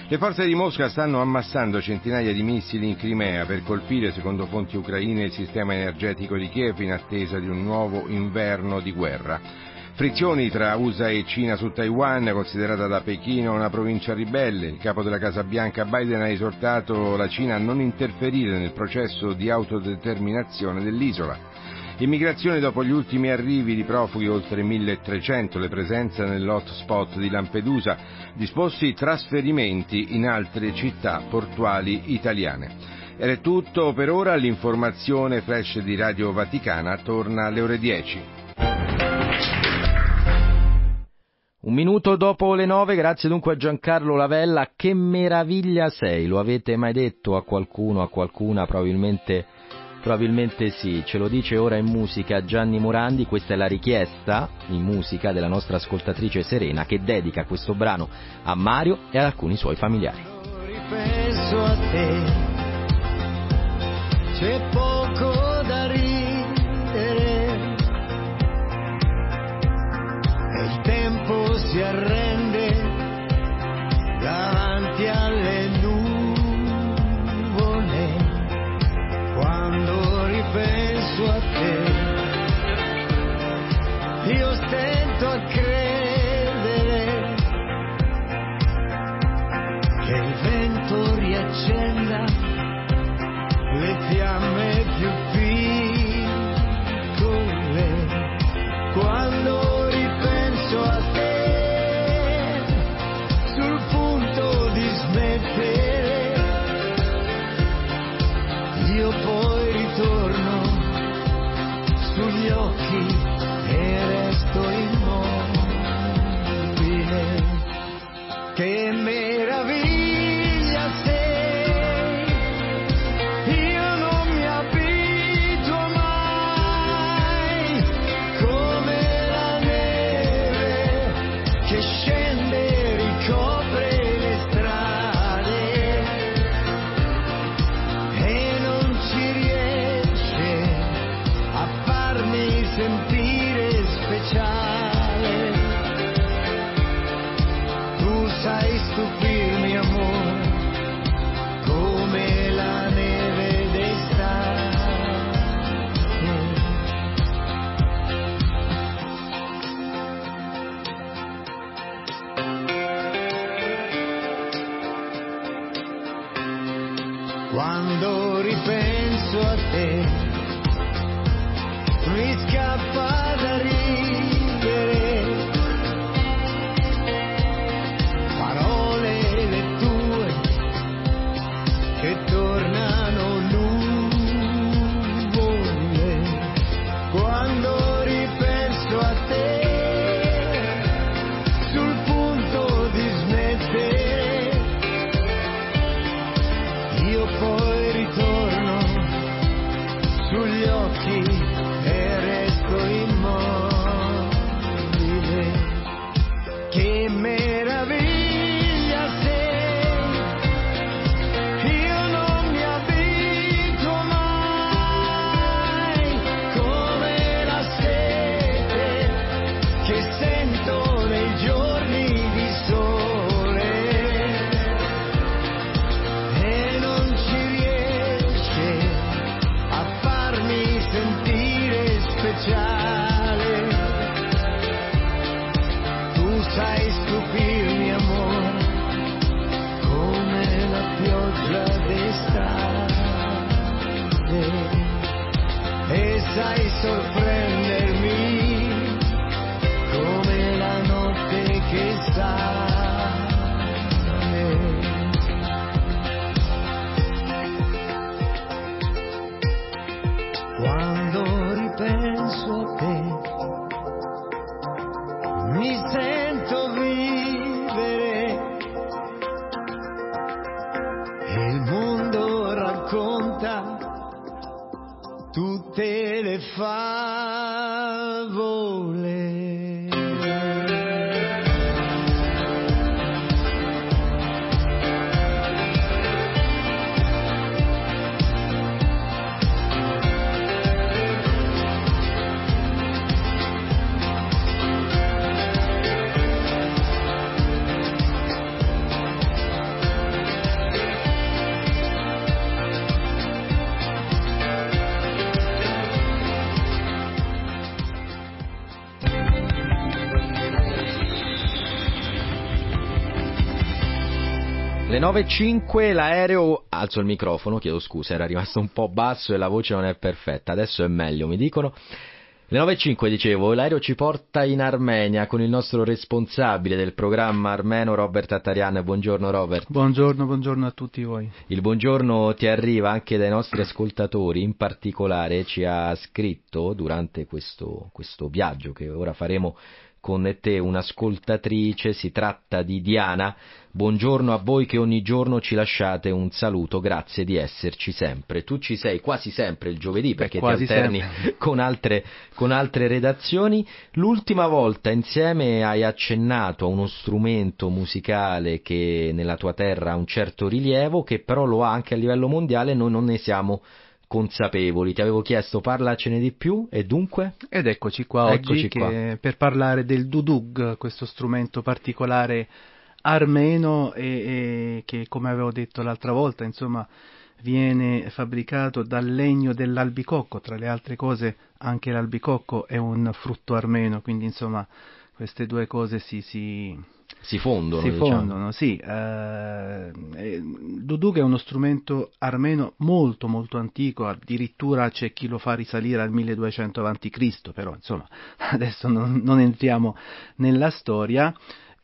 Le forze di Mosca stanno ammassando centinaia di missili in Crimea per colpire, secondo fonti ucraine, il sistema energetico di Kiev in attesa di un nuovo inverno di guerra. Frizioni tra USA e Cina su Taiwan, considerata da Pechino una provincia ribelle. Il capo della Casa Bianca Biden ha esortato la Cina a non interferire nel processo di autodeterminazione dell'isola. Immigrazione dopo gli ultimi arrivi di profughi, oltre 1300, le presenze nell'hotspot di Lampedusa, disposti trasferimenti in altre città portuali italiane. Ed è tutto per ora, l'informazione flash di Radio Vaticana torna alle ore 10. Un minuto dopo le nove, grazie dunque a Giancarlo Lavella, che meraviglia sei, lo avete mai detto a qualcuno, a qualcuna, probabilmente, probabilmente sì, ce lo dice ora in musica Gianni Morandi, questa è la richiesta in musica della nostra ascoltatrice Serena che dedica questo brano a Mario e ad alcuni suoi familiari. penso a te, c'è poco si arrende davanti alle nuvole quando ripenso a te. Io stento a credere che il vento riaccenda le fiamme più piccole. Le 9.05 l'aereo, alzo il microfono, chiedo scusa, era rimasto un po' basso e la voce non è perfetta, adesso è meglio, mi dicono. Le 9.05 dicevo, l'aereo ci porta in Armenia con il nostro responsabile del programma armeno Robert Attarian. Buongiorno Robert. Buongiorno, buongiorno a tutti voi. Il buongiorno ti arriva anche dai nostri ascoltatori, in particolare ci ha scritto durante questo, questo viaggio che ora faremo con te un'ascoltatrice, si tratta di Diana. Buongiorno a voi che ogni giorno ci lasciate un saluto, grazie di esserci sempre. Tu ci sei quasi sempre il giovedì perché ti quasi alterni con altre, con altre redazioni. L'ultima volta insieme hai accennato a uno strumento musicale che nella tua terra ha un certo rilievo, che però lo ha anche a livello mondiale, noi non ne siamo consapevoli. Ti avevo chiesto parlacene di più e dunque? Ed eccoci qua oggi Eccoci che- qua. per parlare del dudug, questo strumento particolare armeno e, e che come avevo detto l'altra volta, insomma, viene fabbricato dal legno dell'albicocco, tra le altre cose anche l'albicocco è un frutto armeno, quindi insomma queste due cose si, si, Si fondono, si diciamo. fondono, sì. eh, duduk è uno strumento armeno molto molto antico, addirittura c'è chi lo fa risalire al 1200 a.C., però insomma adesso non, non entriamo nella storia,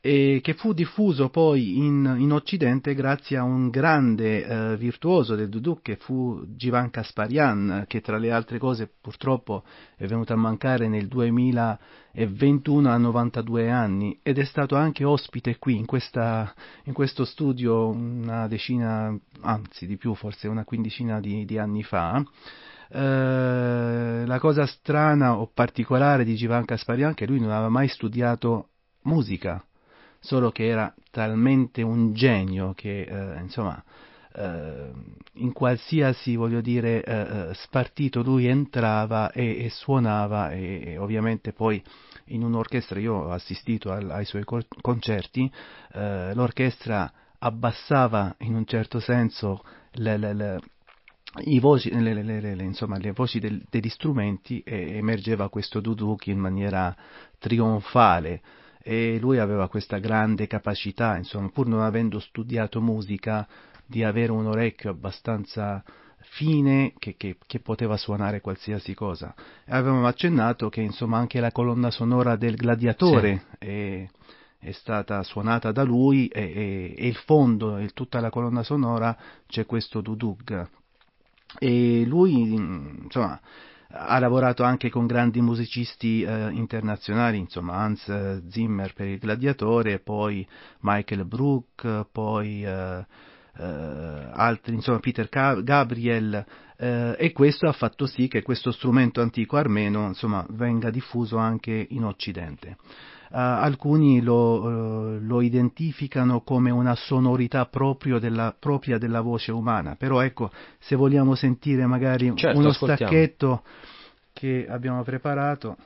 e che fu diffuso poi in, in Occidente grazie a un grande eh, virtuoso del duduk che fu Jivan Kasparian, che tra le altre cose purtroppo è venuto a mancare nel 2021 a 92 anni ed è stato anche ospite qui in, questa, in questo studio una decina, anzi di più, forse una quindicina di, di anni fa. Eh, la cosa strana o particolare di Jivan Kasparian è che lui non aveva mai studiato musica, solo che era talmente un genio che eh, insomma eh, in qualsiasi voglio dire eh, eh, spartito lui entrava e, e suonava e, e ovviamente poi in un'orchestra io ho assistito al- ai suoi concerti eh, l'orchestra abbassava in un certo senso le, le- le- voci, le- le- le- insomma, le voci del- degli strumenti e emergeva questo duduk in maniera trionfale e lui aveva questa grande capacità, insomma, pur non avendo studiato musica, di avere un orecchio abbastanza fine che, che, che, poteva suonare qualsiasi cosa. Avevamo accennato che insomma anche la colonna sonora del Gladiatore sì. è, è, stata suonata da lui e, e, e il fondo e tutta la colonna sonora c'è questo Dudug. E lui insomma ha lavorato anche con grandi musicisti eh, internazionali, insomma Hans Zimmer per il Gladiatore, poi Michael Brook, poi eh, eh, altri, insomma Peter Gabriel, eh, e questo ha fatto sì che questo strumento antico armeno insomma, venga diffuso anche in Occidente. Uh, alcuni lo, uh, lo, identificano come una sonorità della, propria della voce umana, però ecco, se vogliamo sentire magari certo, uno ascoltiamo. stacchetto che abbiamo preparato.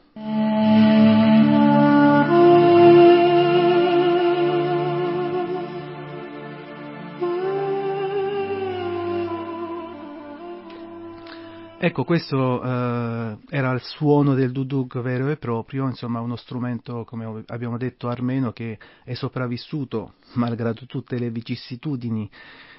Ecco, questo eh, era il suono del duduk vero e proprio, insomma uno strumento, come abbiamo detto, armeno che è sopravvissuto, malgrado tutte le vicissitudini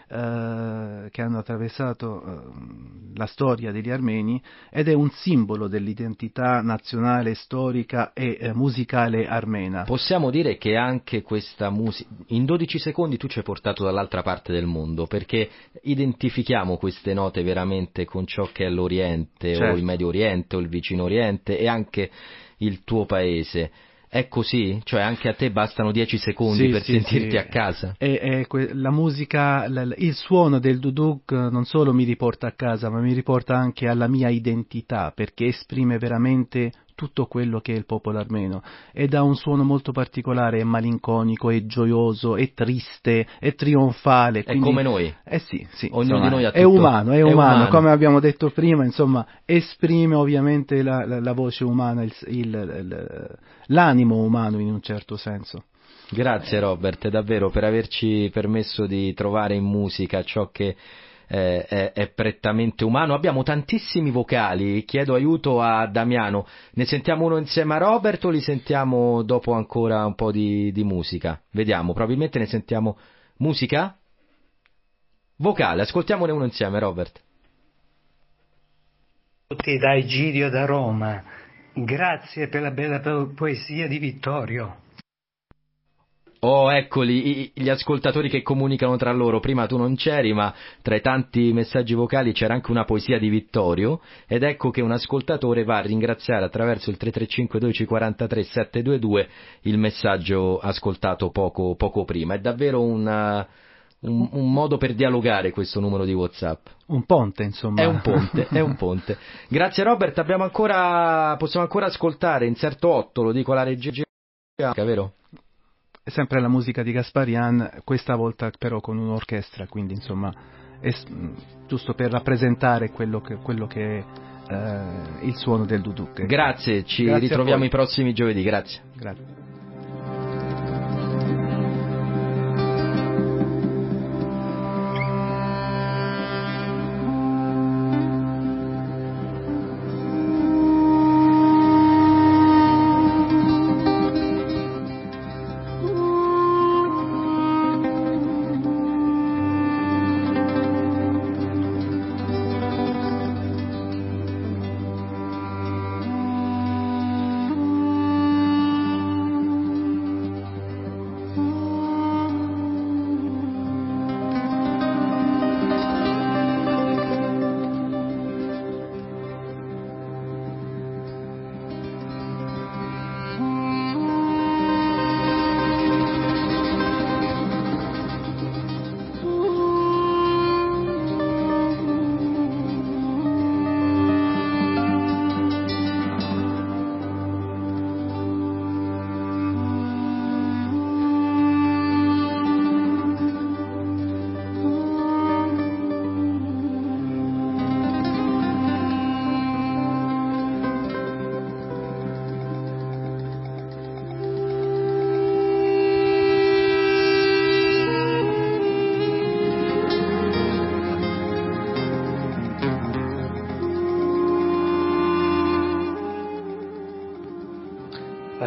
eh, che hanno attraversato eh, la storia degli armeni ed è un simbolo dell'identità nazionale, storica e eh, musicale armena. Possiamo dire che anche questa musica, in 12 secondi tu ci hai portato dall'altra parte del mondo perché identifichiamo queste note veramente con ciò che è l'Oriente certo. o il Medio Oriente o il Vicino Oriente e anche il tuo paese. È così? Cioè anche a te bastano 10 secondi sì, per sì, sentirti sì. a casa? E, e que- la musica, l- il suono del duduk non solo mi riporta a casa, ma mi riporta anche alla mia identità, perché esprime veramente tutto quello che è il popolo armeno ed ha un suono molto particolare, è malinconico, è gioioso, è triste, è trionfale. Quindi, è come noi. Eh sì, sì. Ognuno insomma, di noi ha tutto, è umano, è, è umano, umano, come abbiamo detto prima, insomma, esprime ovviamente la, la, la voce umana, il, il, l'animo umano in un certo senso. Grazie Robert, davvero per averci permesso di trovare in musica ciò che eh, è, è, prettamente umano. Abbiamo tantissimi vocali, chiedo aiuto a Damiano. Ne sentiamo uno insieme a Robert o li sentiamo dopo ancora un po' di, di musica? Vediamo, probabilmente ne sentiamo musica? Vocale, ascoltiamone uno insieme, Robert. Tutti da Egidio da Roma. Grazie per la bella poesia di Vittorio. Oh, eccoli, gli ascoltatori che comunicano tra loro. Prima tu non c'eri, ma tra i tanti messaggi vocali c'era anche una poesia di Vittorio. Ed ecco che un ascoltatore va a ringraziare attraverso il 335 1243 722 il messaggio ascoltato poco, poco prima. È davvero una, un, un, modo per dialogare questo numero di WhatsApp. Un ponte, insomma. È un ponte, è un ponte. Grazie Robert, abbiamo ancora, possiamo ancora ascoltare inserto 8, lo dico alla regia, vero? Sempre la musica di Gasparian, questa volta però con un'orchestra, quindi insomma è giusto per rappresentare quello che, quello che è eh, il suono del duduk. Grazie, ci Grazie ritroviamo i prossimi giovedì, grazie. Grazie.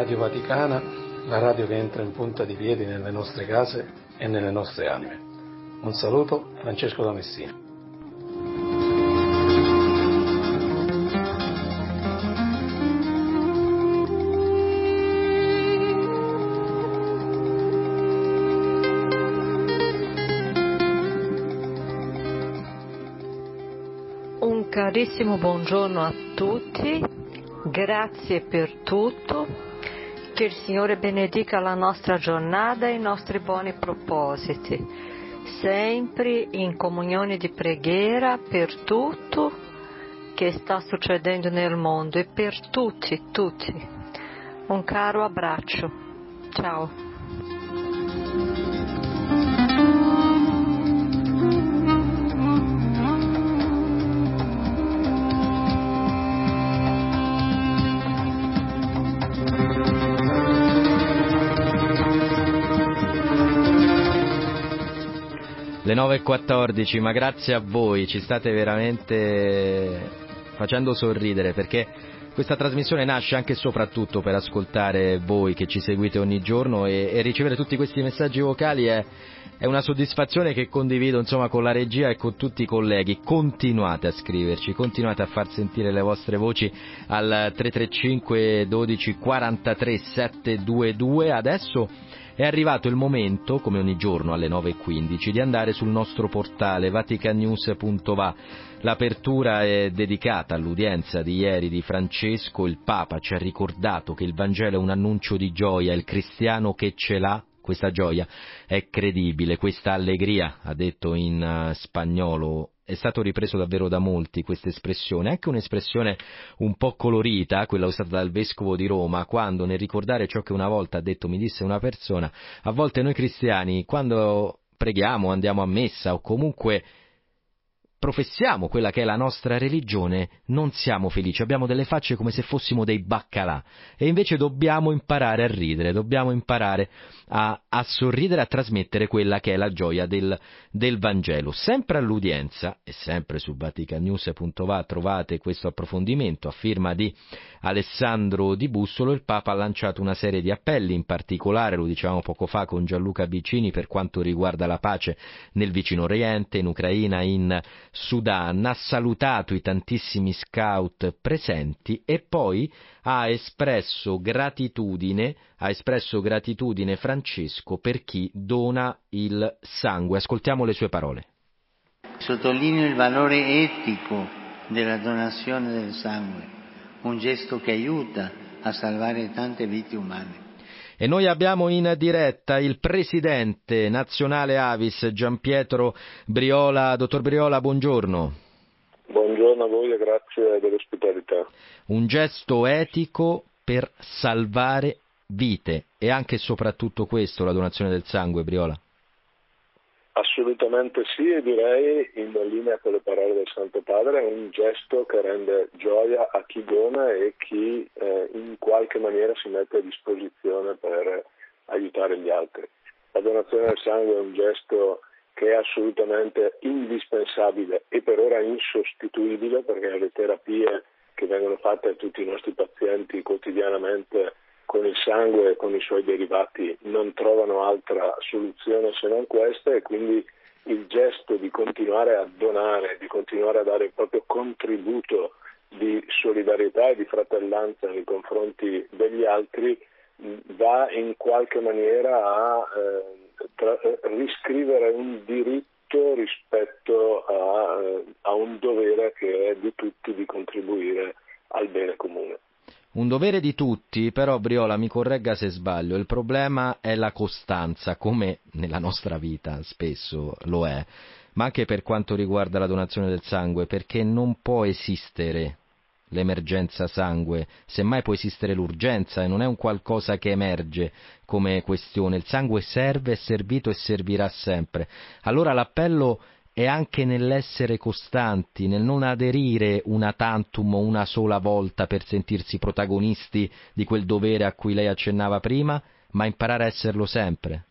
Radio Vaticana, la radio che entra in punta di piedi nelle nostre case e nelle nostre anime. Un saluto, Francesco da Messina. Un carissimo buongiorno a tutti, grazie per tutto, che il Signore benedica la nostra giornata e i nostri buoni propositi, sempre in comunione di preghiera per tutto che sta succedendo nel mondo e per tutti, tutti. Un caro abbraccio. Ciao. Le 9.14, ma grazie a voi, ci state veramente facendo sorridere perché questa trasmissione nasce anche e soprattutto per ascoltare voi che ci seguite ogni giorno e, e ricevere tutti questi messaggi vocali è, è, una soddisfazione che condivido insomma con la regia e con tutti i colleghi. Continuate a scriverci, continuate a far sentire le vostre voci al 335 12 43 722. Adesso è arrivato il momento, come ogni giorno alle 9.15, di andare sul nostro portale vaticanews.va. L'apertura è dedicata all'udienza di ieri di Francesco. Il Papa ci ha ricordato che il Vangelo è un annuncio di gioia, il cristiano che ce l'ha questa gioia è credibile, questa allegria, ha detto in uh, spagnolo è stato ripreso davvero da molti questa espressione, anche un'espressione un po' colorita, quella usata dal vescovo di Roma, quando nel ricordare ciò che una volta ha detto mi disse una persona, a volte noi cristiani quando preghiamo, andiamo a messa o comunque professiamo quella che è la nostra religione, non siamo felici, abbiamo delle facce come se fossimo dei baccalà. E invece dobbiamo imparare a ridere, dobbiamo imparare a, a sorridere, a trasmettere quella che è la gioia del, del Vangelo. Sempre all'udienza, e sempre su vaticanews.va trovate questo approfondimento a firma di Alessandro Di Bussolo, il Papa ha lanciato una serie di appelli, in particolare, lo dicevamo poco fa con Gianluca Vicini, per quanto riguarda la pace nel vicino Oriente, in Ucraina, in Sudan, ha salutato i tantissimi scout presenti e poi ha espresso gratitudine, ha espresso gratitudine Francesco per chi dona il sangue. Ascoltiamo le sue parole. Sottolineo il valore etico della donazione del sangue, un gesto che aiuta a salvare tante vite umane. E noi abbiamo in diretta il presidente nazionale Avis, Giampietro Briola. Dottor Briola, buongiorno. Buongiorno a voi e grazie dell'ospitalità. Un gesto etico per salvare vite e anche e soprattutto questo, la donazione del sangue, Briola. Assolutamente sì e direi in linea con le parole del Santo Padre è un gesto che rende gioia a chi dona e chi eh, in qualche maniera si mette a disposizione per aiutare gli altri. La donazione del sangue è un gesto che è assolutamente indispensabile e per ora insostituibile perché le terapie che vengono fatte a tutti i nostri pazienti quotidianamente con il sangue e con i suoi derivati non trovano altra soluzione se non questa e quindi il gesto di continuare a donare, di continuare a dare il proprio contributo di solidarietà e di fratellanza nei confronti degli altri va in qualche maniera a eh, tra, riscrivere un diritto rispetto a, eh, a un dovere che è di tutti di contribuire al bene comune. Un dovere di tutti, però Briola mi corregga se sbaglio, il problema è la costanza, come nella nostra vita spesso lo è, ma anche per quanto riguarda la donazione del sangue, perché non può esistere l'emergenza sangue, semmai può esistere l'urgenza e non è un qualcosa che emerge come questione, il sangue serve, è servito e servirà sempre. Allora l'appello è anche nell'essere costanti, nel non aderire una tantum una sola volta per sentirsi protagonisti di quel dovere a cui lei accennava prima, ma imparare a esserlo sempre.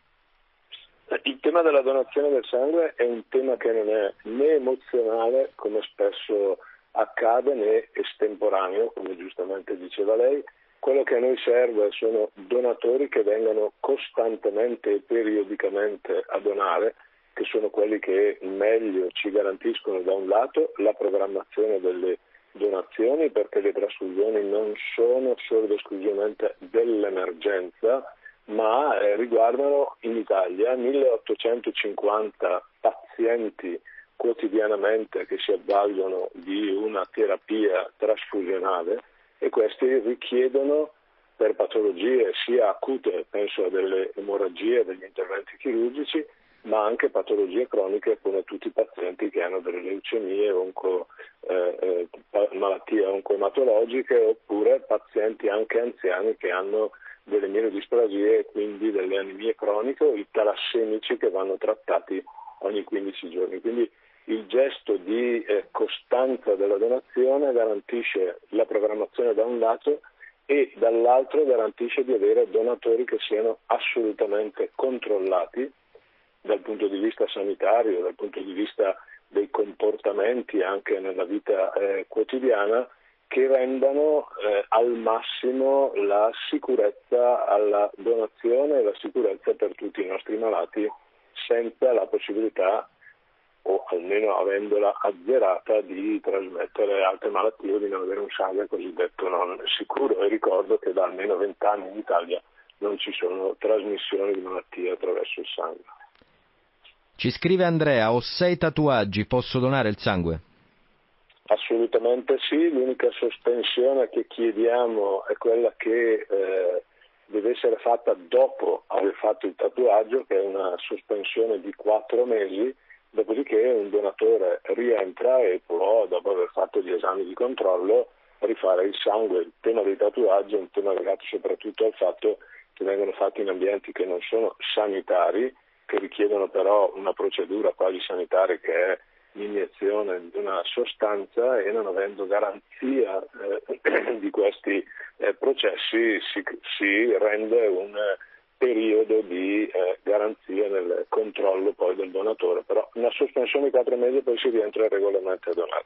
Il tema della donazione del sangue è un tema che non è né emozionale, come spesso accade, né estemporaneo, come giustamente diceva lei. Quello che a noi serve sono donatori che vengano costantemente e periodicamente a donare che sono quelli che meglio ci garantiscono da un lato la programmazione delle donazioni perché le trasfusioni non sono solo ed esclusivamente dell'emergenza ma eh, riguardano in Italia 1850 pazienti quotidianamente che si avvalgono di una terapia trasfusionale e questi richiedono per patologie sia acute, penso a delle emorragie, degli interventi chirurgici, ma anche patologie croniche come tutti i pazienti che hanno delle leucemie, onco, eh, eh, malattie oncoematologiche oppure pazienti anche anziani che hanno delle mielodisplasie e quindi delle anemie croniche o i talassemici che vanno trattati ogni 15 giorni. Quindi il gesto di eh, costanza della donazione garantisce la programmazione da un lato e dall'altro garantisce di avere donatori che siano assolutamente controllati dal punto di vista sanitario, dal punto di vista dei comportamenti anche nella vita eh, quotidiana che rendano eh, al massimo la sicurezza alla donazione e la sicurezza per tutti i nostri malati senza la possibilità o almeno avendola azzerata di trasmettere altre malattie o di non avere un sangue cosiddetto non sicuro e ricordo che da almeno vent'anni in Italia non ci sono trasmissioni di malattie attraverso il sangue. Ci scrive Andrea, ho sei tatuaggi, posso donare il sangue? Assolutamente sì, l'unica sospensione che chiediamo è quella che eh, deve essere fatta dopo aver fatto il tatuaggio, che è una sospensione di quattro mesi, dopodiché un donatore rientra e può, dopo aver fatto gli esami di controllo, rifare il sangue. Il tema dei tatuaggi è un tema legato soprattutto al fatto che vengono fatti in ambienti che non sono sanitari, che richiedono però una procedura quasi sanitaria che è l'iniezione di una sostanza e non avendo garanzia eh, di questi eh, processi si, si, rende un periodo di eh, garanzia nel controllo poi del donatore, però una sospensione di quattro mesi poi si rientra regolarmente a donare.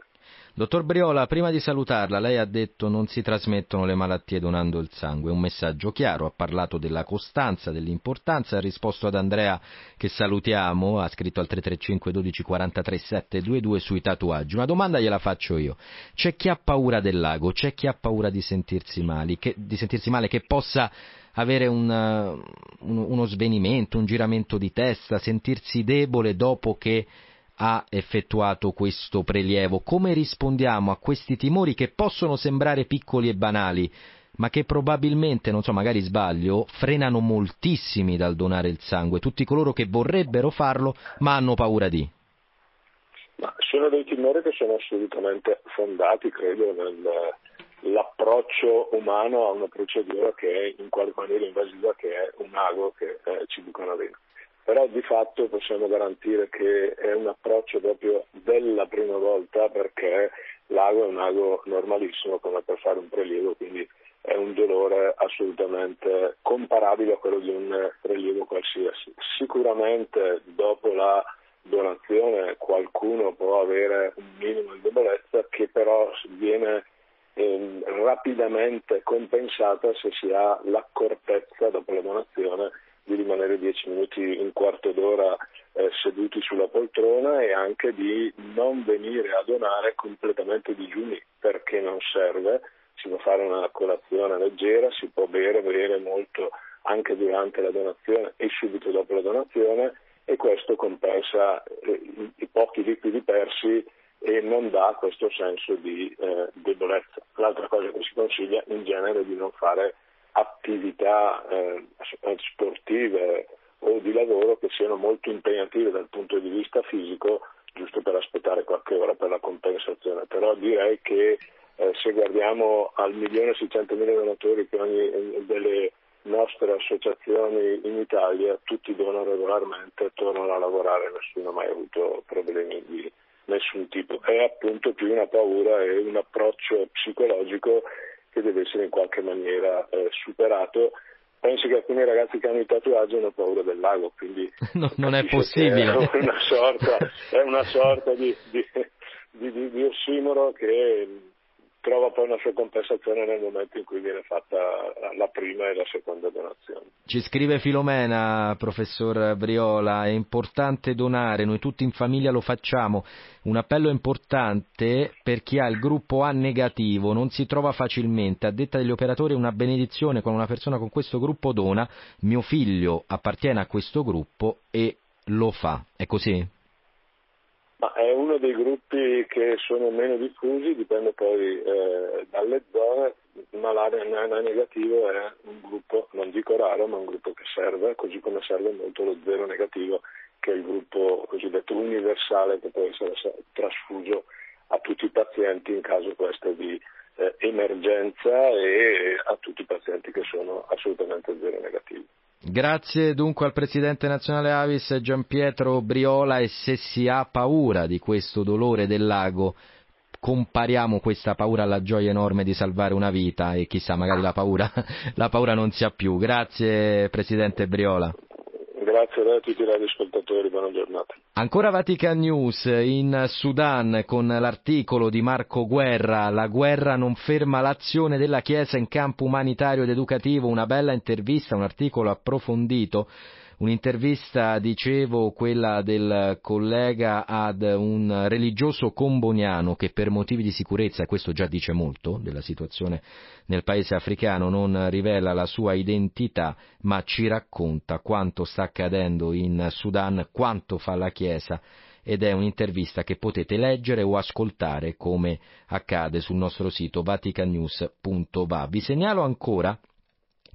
Dottor Briola, prima di salutarla, lei ha detto non si trasmettono le malattie donando il sangue, un messaggio chiaro, ha parlato della costanza, dell'importanza, ha risposto ad Andrea che salutiamo, ha scritto al 335 12 43 722 sui tatuaggi. Una domanda gliela faccio io, c'è chi ha paura del lago, c'è chi ha paura di sentirsi, male, che, di sentirsi male, che possa avere un, un, uno svenimento, un giramento di testa, sentirsi debole dopo che ha effettuato questo prelievo. Come rispondiamo a questi timori che possono sembrare piccoli e banali, ma che probabilmente, non so, magari sbaglio, frenano moltissimi dal donare il sangue, tutti coloro che vorrebbero farlo ma hanno paura di? Ma sono dei timori che sono assolutamente fondati, credo, nell'approccio umano a una procedura che è in qualche maniera invasiva, che è un ago che eh, ci bucano dentro però di fatto possiamo garantire che è un approccio proprio della prima volta perché l'ago è un ago normalissimo come per fare un prelievo, quindi è un dolore assolutamente comparabile a quello di un prelievo qualsiasi. Sicuramente dopo la donazione qualcuno può avere un minimo di debolezza che però viene eh, rapidamente compensata se si ha l'accortezza dopo la donazione di rimanere dieci minuti, un quarto d'ora eh, seduti sulla poltrona e anche di non venire a donare completamente digiuni perché non serve, si può fare una colazione leggera, si può bere, bere molto anche durante la donazione e subito dopo la donazione e questo compensa eh, i, i pochi liquidi persi e non dà questo senso di eh, debolezza. L'altra cosa che si consiglia in genere è di non fare attività eh, sportive o di lavoro che siano molto impegnative dal punto di vista fisico, giusto per aspettare qualche ora per la compensazione. Però direi che eh, se guardiamo al milione e 600 mila donatori che ogni delle nostre associazioni in Italia, tutti donano regolarmente, tornano a lavorare, nessuno ha mai avuto problemi di nessun tipo. È appunto più una paura e un approccio psicologico che deve essere in qualche maniera eh, superato. Penso che alcuni ragazzi che hanno i tatuaggi hanno paura del lago, quindi no, non è possibile. È una sorta, è una sorta di, di, di, di, ossimoro che trova poi una sua compensazione nel momento in cui viene fatta la prima e la seconda donazione. Ci scrive Filomena, professor Briola, è importante donare, noi tutti in famiglia lo facciamo. Un appello importante per chi ha il gruppo A negativo, non si trova facilmente. A detta degli operatori è una benedizione quando una persona con questo gruppo dona. Mio figlio appartiene a questo gruppo e lo fa. È così? Ma è uno dei gruppi che sono meno diffusi, dipende poi eh, dalle zone, ma l'ANA negativo è un gruppo, non dico raro, ma un gruppo che serve, così come serve molto lo zero negativo, che è il gruppo cosiddetto universale che può essere trasfuso a tutti i pazienti in caso questo di eh, emergenza e a tutti i pazienti che sono assolutamente zero negativi. Grazie dunque al Presidente nazionale Avis Gian Pietro Briola e se si ha paura di questo dolore del lago compariamo questa paura alla gioia enorme di salvare una vita e chissà magari la paura, la paura non sia più. Grazie Presidente Briola. Grazie a tutti i radioascoltatori, buona giornata. Ancora Vatican News, in Sudan con l'articolo di Marco Guerra, la guerra non ferma l'azione della Chiesa in campo umanitario ed educativo, una bella intervista, un articolo approfondito Un'intervista, dicevo, quella del collega ad un religioso comboniano che per motivi di sicurezza, questo già dice molto della situazione nel paese africano, non rivela la sua identità, ma ci racconta quanto sta accadendo in Sudan, quanto fa la Chiesa ed è un'intervista che potete leggere o ascoltare come accade sul nostro sito vaticanews.va. Vi segnalo ancora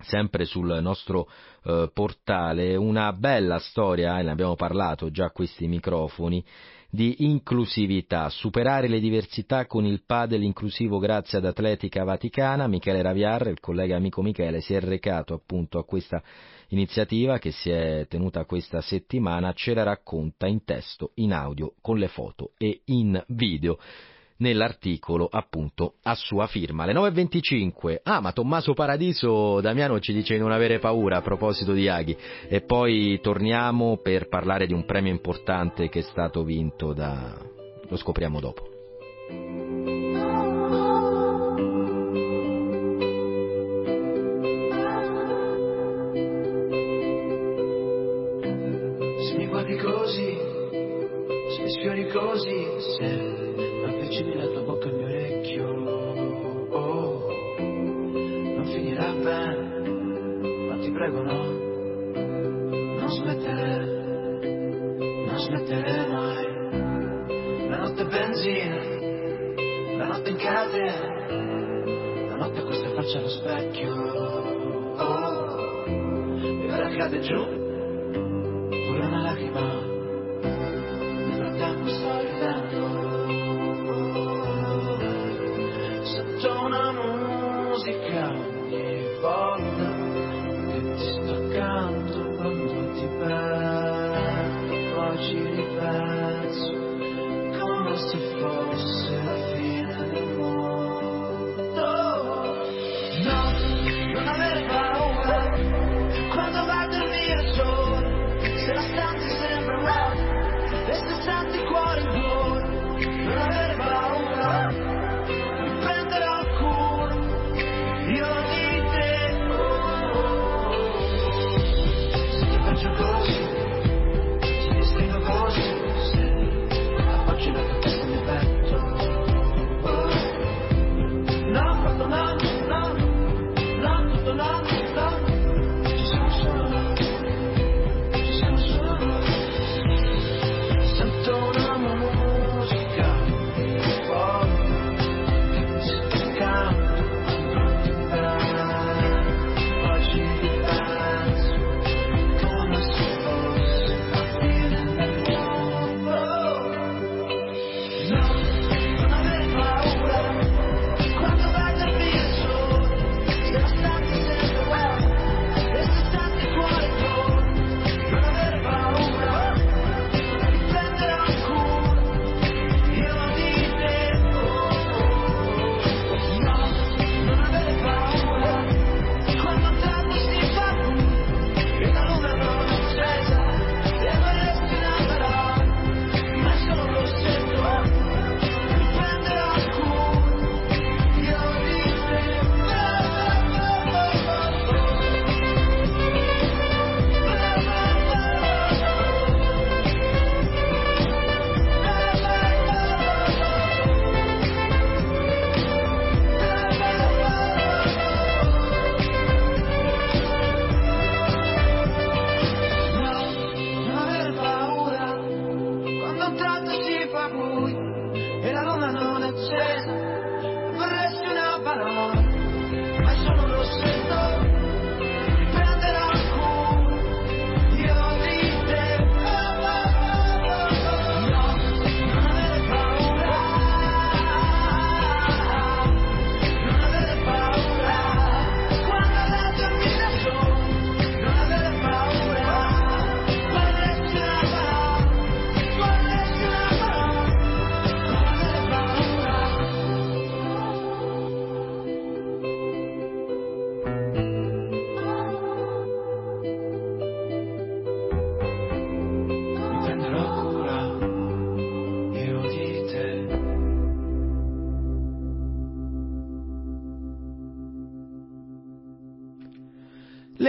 sempre sul nostro eh, portale una bella storia, e ne abbiamo parlato già a questi microfoni, di inclusività, superare le diversità con il padel inclusivo grazie ad Atletica Vaticana. Michele Raviar, il collega amico Michele, si è recato appunto a questa iniziativa che si è tenuta questa settimana, ce la racconta in testo, in audio, con le foto e in video nell'articolo appunto a sua firma. Le 9.25. Ah, ma Tommaso Paradiso Damiano ci dice di non avere paura a proposito di Aghi. E poi torniamo per parlare di un premio importante che è stato vinto da... lo scopriamo dopo. Se mi guardi così, se mi sfiori così, se avvicini la tua bocca al mio orecchio. Oh, non finirà bene, ma ti prego no, non smettere, non smettere mai. La notte benzina, la notte in catena, la notte questa faccia allo specchio. Oh, e ora cade giù,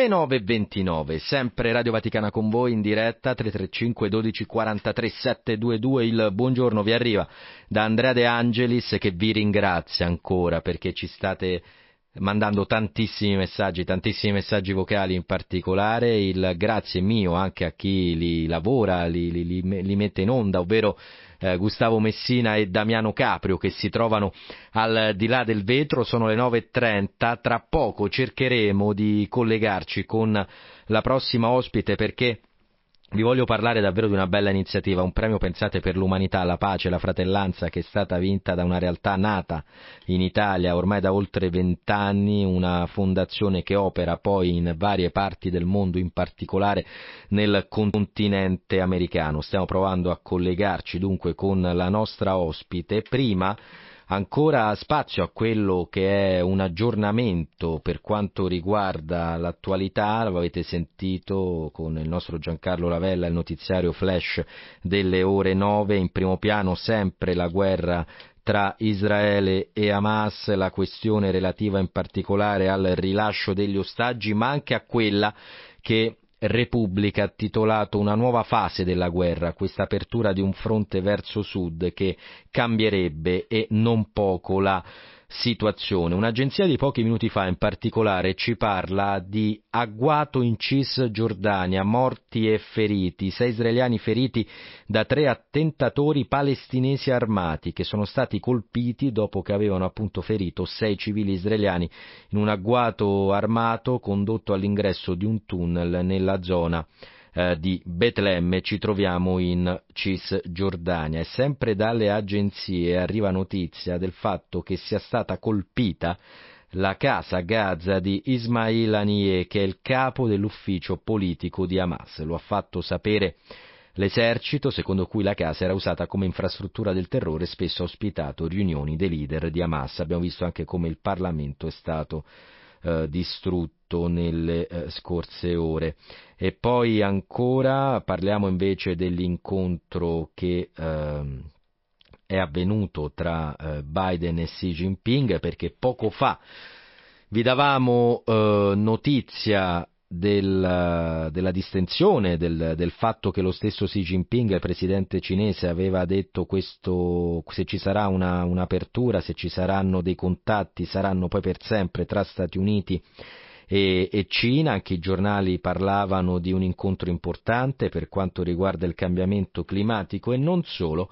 Le 9.29, sempre Radio Vaticana con voi in diretta, 335 12 43 722, il buongiorno vi arriva da Andrea De Angelis che vi ringrazia ancora perché ci state mandando tantissimi messaggi, tantissimi messaggi vocali in particolare, il grazie mio anche a chi li lavora, li, li, li mette in onda, ovvero eh, Gustavo Messina e Damiano Caprio che si trovano al di là del vetro, sono le 9.30, tra poco cercheremo di collegarci con la prossima ospite perché vi voglio parlare davvero di una bella iniziativa, un premio pensate per l'umanità, la pace, la fratellanza che è stata vinta da una realtà nata in Italia ormai da oltre vent'anni, una fondazione che opera poi in varie parti del mondo, in particolare nel continente americano. Stiamo provando a collegarci dunque con la nostra ospite. Prima ancora spazio a quello che è un aggiornamento per quanto riguarda l'attualità, lo avete sentito con il nostro Giancarlo Lavella, il notiziario flash delle ore 9, in primo piano sempre la guerra tra Israele e Hamas, la questione relativa in particolare al rilascio degli ostaggi, ma anche a quella che Repubblica ha titolato Una nuova fase della guerra, questa apertura di un fronte verso sud che cambierebbe e non poco la situazione. Un'agenzia di pochi minuti fa in particolare ci parla di agguato in Cisgiordania, morti e feriti, sei israeliani feriti da tre attentatori palestinesi armati che sono stati colpiti dopo che avevano appunto ferito sei civili israeliani in un agguato armato condotto all'ingresso di un tunnel nella zona eh, di Betlemme ci troviamo in Cisgiordania e sempre dalle agenzie arriva notizia del fatto che sia stata colpita la casa Gaza di Ismail Haniyeh che è il capo dell'ufficio politico di Hamas. Lo ha fatto sapere l'esercito, secondo cui la casa era usata come infrastruttura del terrore e spesso ha ospitato riunioni dei leader di Hamas. Abbiamo visto anche come il Parlamento è stato eh, distrutto nelle eh, scorse ore. E poi ancora parliamo invece dell'incontro che eh, è avvenuto tra eh, Biden e Xi Jinping perché poco fa vi davamo eh, notizia del, della distensione, del, del, fatto che lo stesso Xi Jinping, il presidente cinese, aveva detto questo, se ci sarà una, un'apertura, se ci saranno dei contatti, saranno poi per sempre tra Stati Uniti e, e Cina, anche i giornali parlavano di un incontro importante per quanto riguarda il cambiamento climatico e non solo,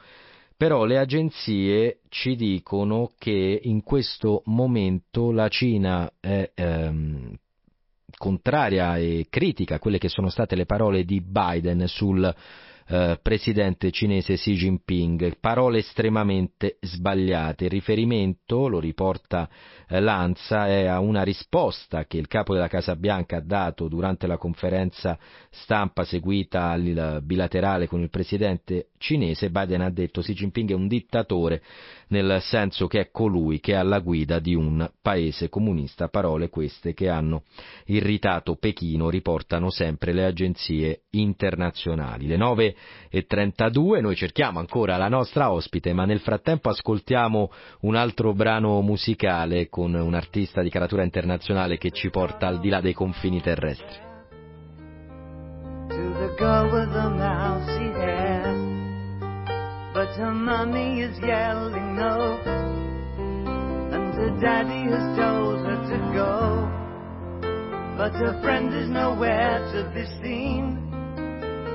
però le agenzie ci dicono che in questo momento la Cina è ehm, contraria e critica a quelle che sono state le parole di Biden sul eh, presidente cinese Xi Jinping, parole estremamente sbagliate. Il riferimento, lo riporta eh, Lanza, è a una risposta che il capo della Casa Bianca ha dato durante la conferenza stampa seguita al bilaterale con il presidente cinese. Biden ha detto Xi Jinping è un dittatore nel senso che è colui che è alla guida di un paese comunista, parole queste che hanno irritato Pechino, riportano sempre le agenzie internazionali. Le 9.32 noi cerchiamo ancora la nostra ospite, ma nel frattempo ascoltiamo un altro brano musicale con un artista di caratura internazionale che ci porta al di là dei confini terrestri. But her mommy is yelling no. And her daddy has told her to go. But her friend is nowhere to be seen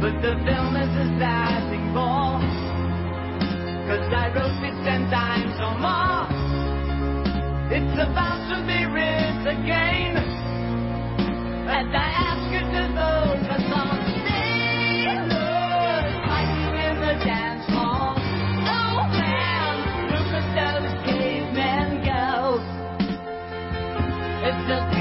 But the film is a stabbing ball, cause I wrote it ten times or more. It's about to be writ again, and I ask you to vote for some in dance hall. Oh man, look at those cavemen go. It's the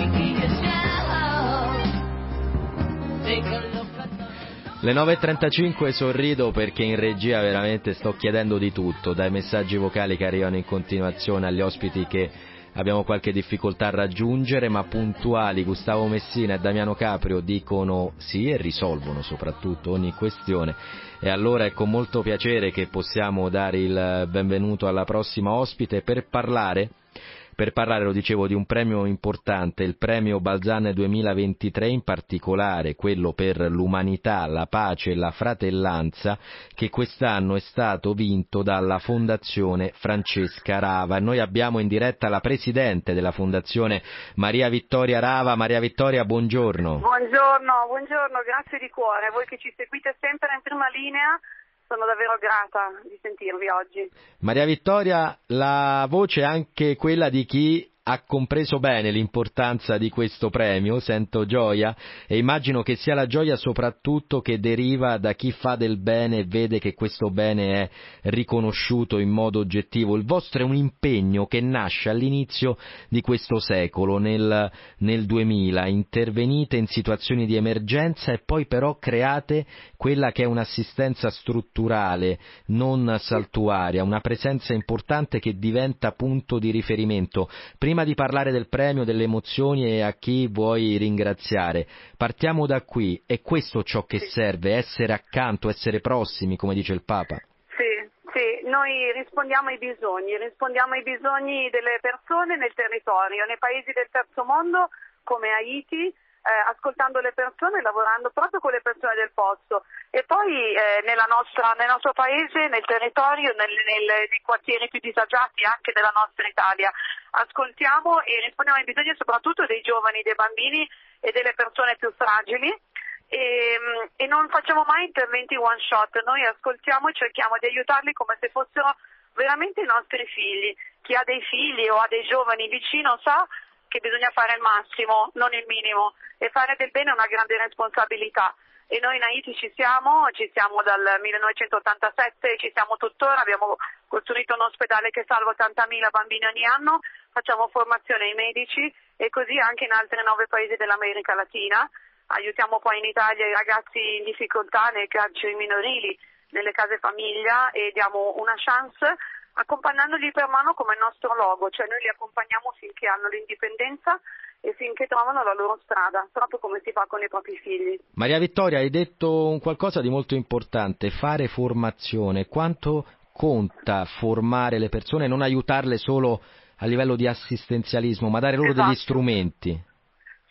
Le 9.35 sorrido perché in regia veramente sto chiedendo di tutto, dai messaggi vocali che arrivano in continuazione agli ospiti che abbiamo qualche difficoltà a raggiungere, ma puntuali Gustavo Messina e Damiano Caprio dicono sì e risolvono soprattutto ogni questione. E allora è con molto piacere che possiamo dare il benvenuto alla prossima ospite per parlare per parlare, lo dicevo, di un premio importante, il premio Balzan 2023, in particolare quello per l'umanità, la pace e la fratellanza, che quest'anno è stato vinto dalla Fondazione Francesca Rava. Noi abbiamo in diretta la Presidente della Fondazione, Maria Vittoria Rava. Maria Vittoria, buongiorno. Buongiorno, buongiorno, grazie di cuore. Voi che ci seguite sempre in prima linea, sono davvero grata di sentirvi oggi. Maria Vittoria, la voce è anche quella di chi ha compreso bene l'importanza di questo premio, sento gioia e immagino che sia la gioia soprattutto che deriva da chi fa del bene e vede che questo bene è riconosciuto in modo oggettivo. Il vostro è un impegno che nasce all'inizio di questo secolo, nel, nel 2000, intervenite in situazioni di emergenza e poi però create quella che è un'assistenza strutturale, non saltuaria, una presenza importante che diventa punto di riferimento. Prima prima di parlare del premio, delle emozioni e a chi vuoi ringraziare, partiamo da qui. È questo ciò che serve, essere accanto, essere prossimi, come dice il Papa? Sì, sì, noi rispondiamo ai bisogni, rispondiamo ai bisogni delle persone nel territorio, nei paesi del terzo mondo come Haiti, eh, ascoltando le persone lavorando proprio con le persone del posto. E poi eh, nostra, nel nostro paese, nel territorio, nel, nel, nei quartieri più disagiati anche della nostra Italia. Ascoltiamo e rispondiamo ai bisogni soprattutto dei giovani, dei bambini e delle persone più fragili. E, e, non facciamo mai interventi one shot, noi ascoltiamo e cerchiamo di aiutarli come se fossero veramente i nostri figli. Chi ha dei figli o ha dei giovani vicino sa che bisogna fare il massimo, non il minimo, e fare del bene è una grande responsabilità. E noi in Haiti ci siamo, ci siamo dal 1987, ci siamo tuttora, abbiamo costruito un ospedale che salva 80.000 bambini ogni anno, facciamo formazione ai medici e così anche in altri nove paesi dell'America Latina. Aiutiamo poi in Italia i ragazzi in difficoltà nei carceri minorili, nelle case famiglia e diamo una chance accompagnandoli per mano come il nostro logo, cioè noi li accompagniamo finché hanno l'indipendenza e finché trovano la loro strada, proprio come si fa con i propri figli. Maria Vittoria, hai detto un qualcosa di molto importante, fare formazione. Quanto conta formare le persone, non aiutarle solo a livello di assistenzialismo, ma dare loro esatto. degli strumenti?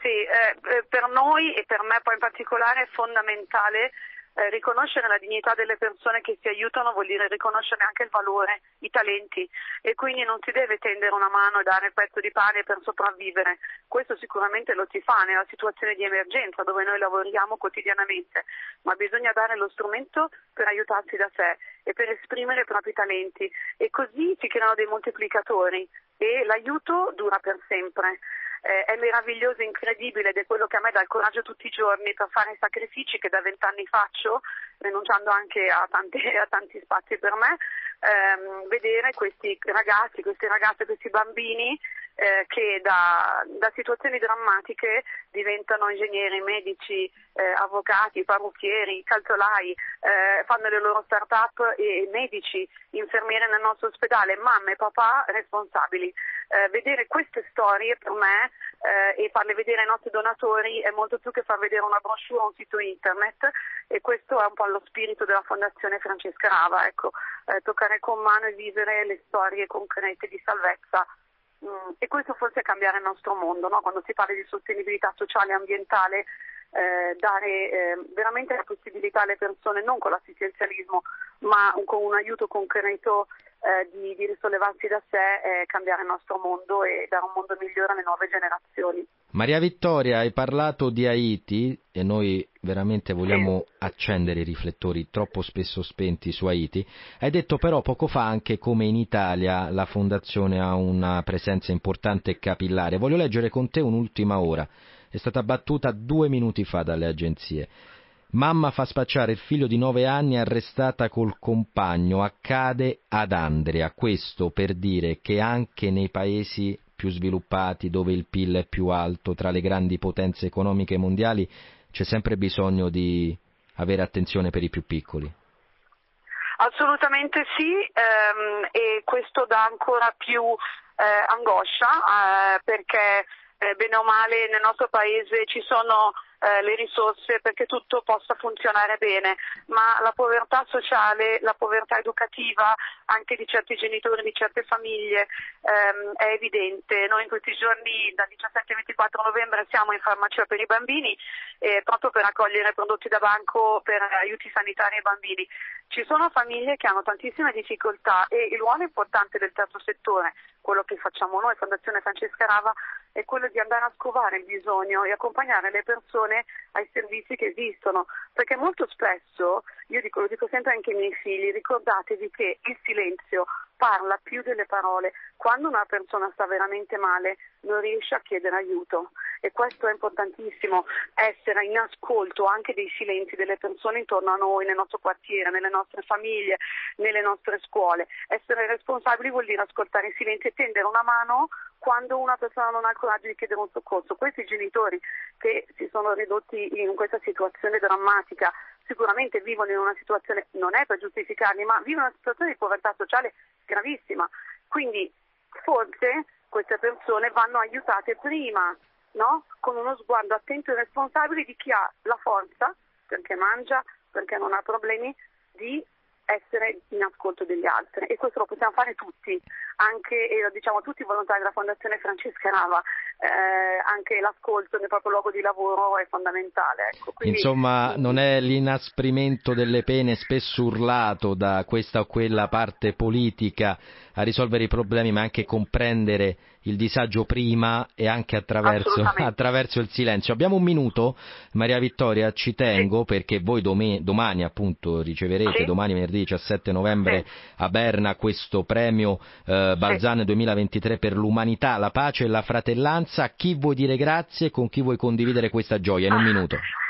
Sì, eh, per noi e per me poi in particolare è fondamentale eh, riconoscere la dignità delle persone che si aiutano vuol dire riconoscere anche il valore, i talenti e quindi non si deve tendere una mano e dare il pezzo di pane per sopravvivere. Questo sicuramente lo si fa nella situazione di emergenza dove noi lavoriamo quotidianamente, ma bisogna dare lo strumento per aiutarsi da sé e per esprimere i propri talenti e così si creano dei moltiplicatori e l'aiuto dura per sempre eh, è meraviglioso, incredibile ed è quello che a me dà il coraggio tutti i giorni per fare i sacrifici che da vent'anni faccio, rinunciando anche a, tante, a tanti spazi per me, ehm, vedere questi ragazzi, queste ragazze, questi bambini eh, che da, da, situazioni drammatiche diventano ingegneri, medici, eh, avvocati, parrucchieri, calzolai, eh, fanno le loro start-up e medici, infermiere nel nostro ospedale, mamme e papà responsabili. Eh, vedere queste storie per me eh, e farle vedere ai nostri donatori è molto più che far vedere una brochure o un sito internet e questo è un po' lo spirito della Fondazione Francesca Rava, ecco, eh, toccare con mano e vivere le storie concrete di salvezza e questo forse è cambiare il nostro mondo, no? quando si parla di sostenibilità sociale e ambientale, eh, dare eh, veramente la possibilità alle persone, non con l'assistenzialismo, ma con un aiuto concreto eh, di, di, risollevarsi da sé, cambiare il nostro mondo e dare un mondo migliore alle nuove generazioni. Maria Vittoria, hai parlato di Haiti e noi veramente vogliamo sì. accendere i riflettori troppo spesso spenti su Haiti. Hai detto però poco fa anche come in Italia la Fondazione ha una presenza importante e capillare. Voglio leggere con te un'ultima ora. È stata battuta due minuti fa dalle agenzie. Mamma fa spacciare il figlio di nove anni arrestata col compagno. Accade ad Andrea. Questo per dire che anche nei paesi più sviluppati, dove il PIL è più alto, tra le grandi potenze economiche mondiali, c'è sempre bisogno di avere attenzione per i più piccoli. Assolutamente sì, ehm, e questo dà ancora più eh, angoscia eh, perché eh, bene o male nel nostro paese ci sono eh, le risorse perché tutto possa funzionare bene, ma la povertà sociale, la povertà educativa anche di certi genitori, di certe famiglie ehm, è evidente. Noi in questi giorni, dal 17 al 24 novembre, siamo in farmacia per i bambini eh, proprio per accogliere prodotti da banco per aiuti sanitari ai bambini. Ci sono famiglie che hanno tantissime difficoltà e il ruolo importante del terzo settore, quello che facciamo noi, Fondazione Francesca Rava, è quello di andare a scovare il bisogno e accompagnare le persone ai servizi che esistono, perché molto spesso, io dico, lo dico sempre anche ai miei figli, ricordatevi che il silenzio parla più delle parole. Quando una persona sta veramente male non riesce a chiedere aiuto e questo è importantissimo, essere in ascolto anche dei silenzi delle persone intorno a noi, nel nostro quartiere, nelle nostre famiglie, nelle nostre scuole. Essere responsabili vuol dire ascoltare i silenzi e tendere una mano quando una persona non ha il coraggio di chiedere un soccorso. Questi genitori che si sono ridotti in questa situazione drammatica sicuramente vivono in una situazione, non è per giustificarli, ma vivono in una situazione di povertà sociale gravissima. Quindi forse queste persone vanno aiutate prima, no? con uno sguardo attento e responsabile di chi ha la forza, perché mangia, perché non ha problemi, di essere in ascolto degli altri e questo lo possiamo fare tutti, anche eh, diciamo, tutti i volontari della Fondazione Francesca Rava, eh, anche l'ascolto nel proprio luogo di lavoro è fondamentale. Ecco. Quindi, Insomma, non è l'inasprimento delle pene spesso urlato da questa o quella parte politica a risolvere i problemi, ma anche comprendere il disagio prima e anche attraverso, attraverso il silenzio. Abbiamo un minuto, Maria Vittoria, ci tengo sì. perché voi dom- domani appunto riceverete, sì. domani venerdì 17 novembre sì. a Berna questo premio eh, Balzane 2023 per l'umanità, la pace e la fratellanza. A chi vuoi dire grazie e con chi vuoi condividere questa gioia in un minuto?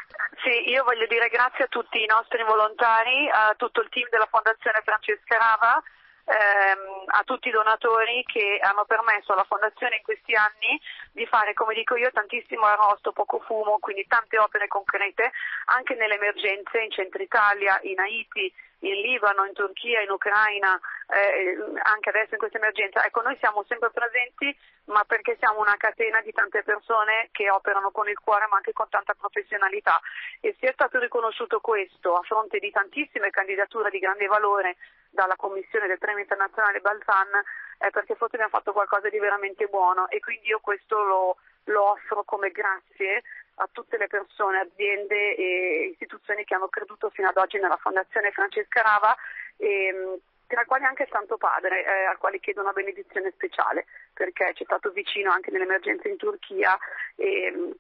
Sì, io voglio dire grazie a tutti i nostri volontari, a tutto il team della Fondazione Francesca Rava, ehm, a tutti i donatori che hanno permesso alla Fondazione in questi anni di fare, come dico io, tantissimo arrosto, poco fumo, quindi tante opere concrete anche nelle emergenze in Centro Italia, in Haiti, in Libano, in Turchia, in Ucraina, eh, anche adesso in questa emergenza. Ecco, noi siamo sempre presenti, ma perché siamo una catena di tante persone che operano con il cuore, ma anche con tanta professionalità. E se è stato riconosciuto questo a fronte di tantissime candidature di grande valore dalla Commissione del Premio Internazionale Balzan, è perché forse abbiamo fatto qualcosa di veramente buono e quindi io questo lo, lo offro come grazie a tutte le persone, aziende e istituzioni che hanno creduto fino ad oggi nella Fondazione Francesca Rava, e, tra i quali anche Santo Padre, eh, al quale chiedo una benedizione speciale, perché ci è stato vicino anche nell'emergenza in Turchia e mh,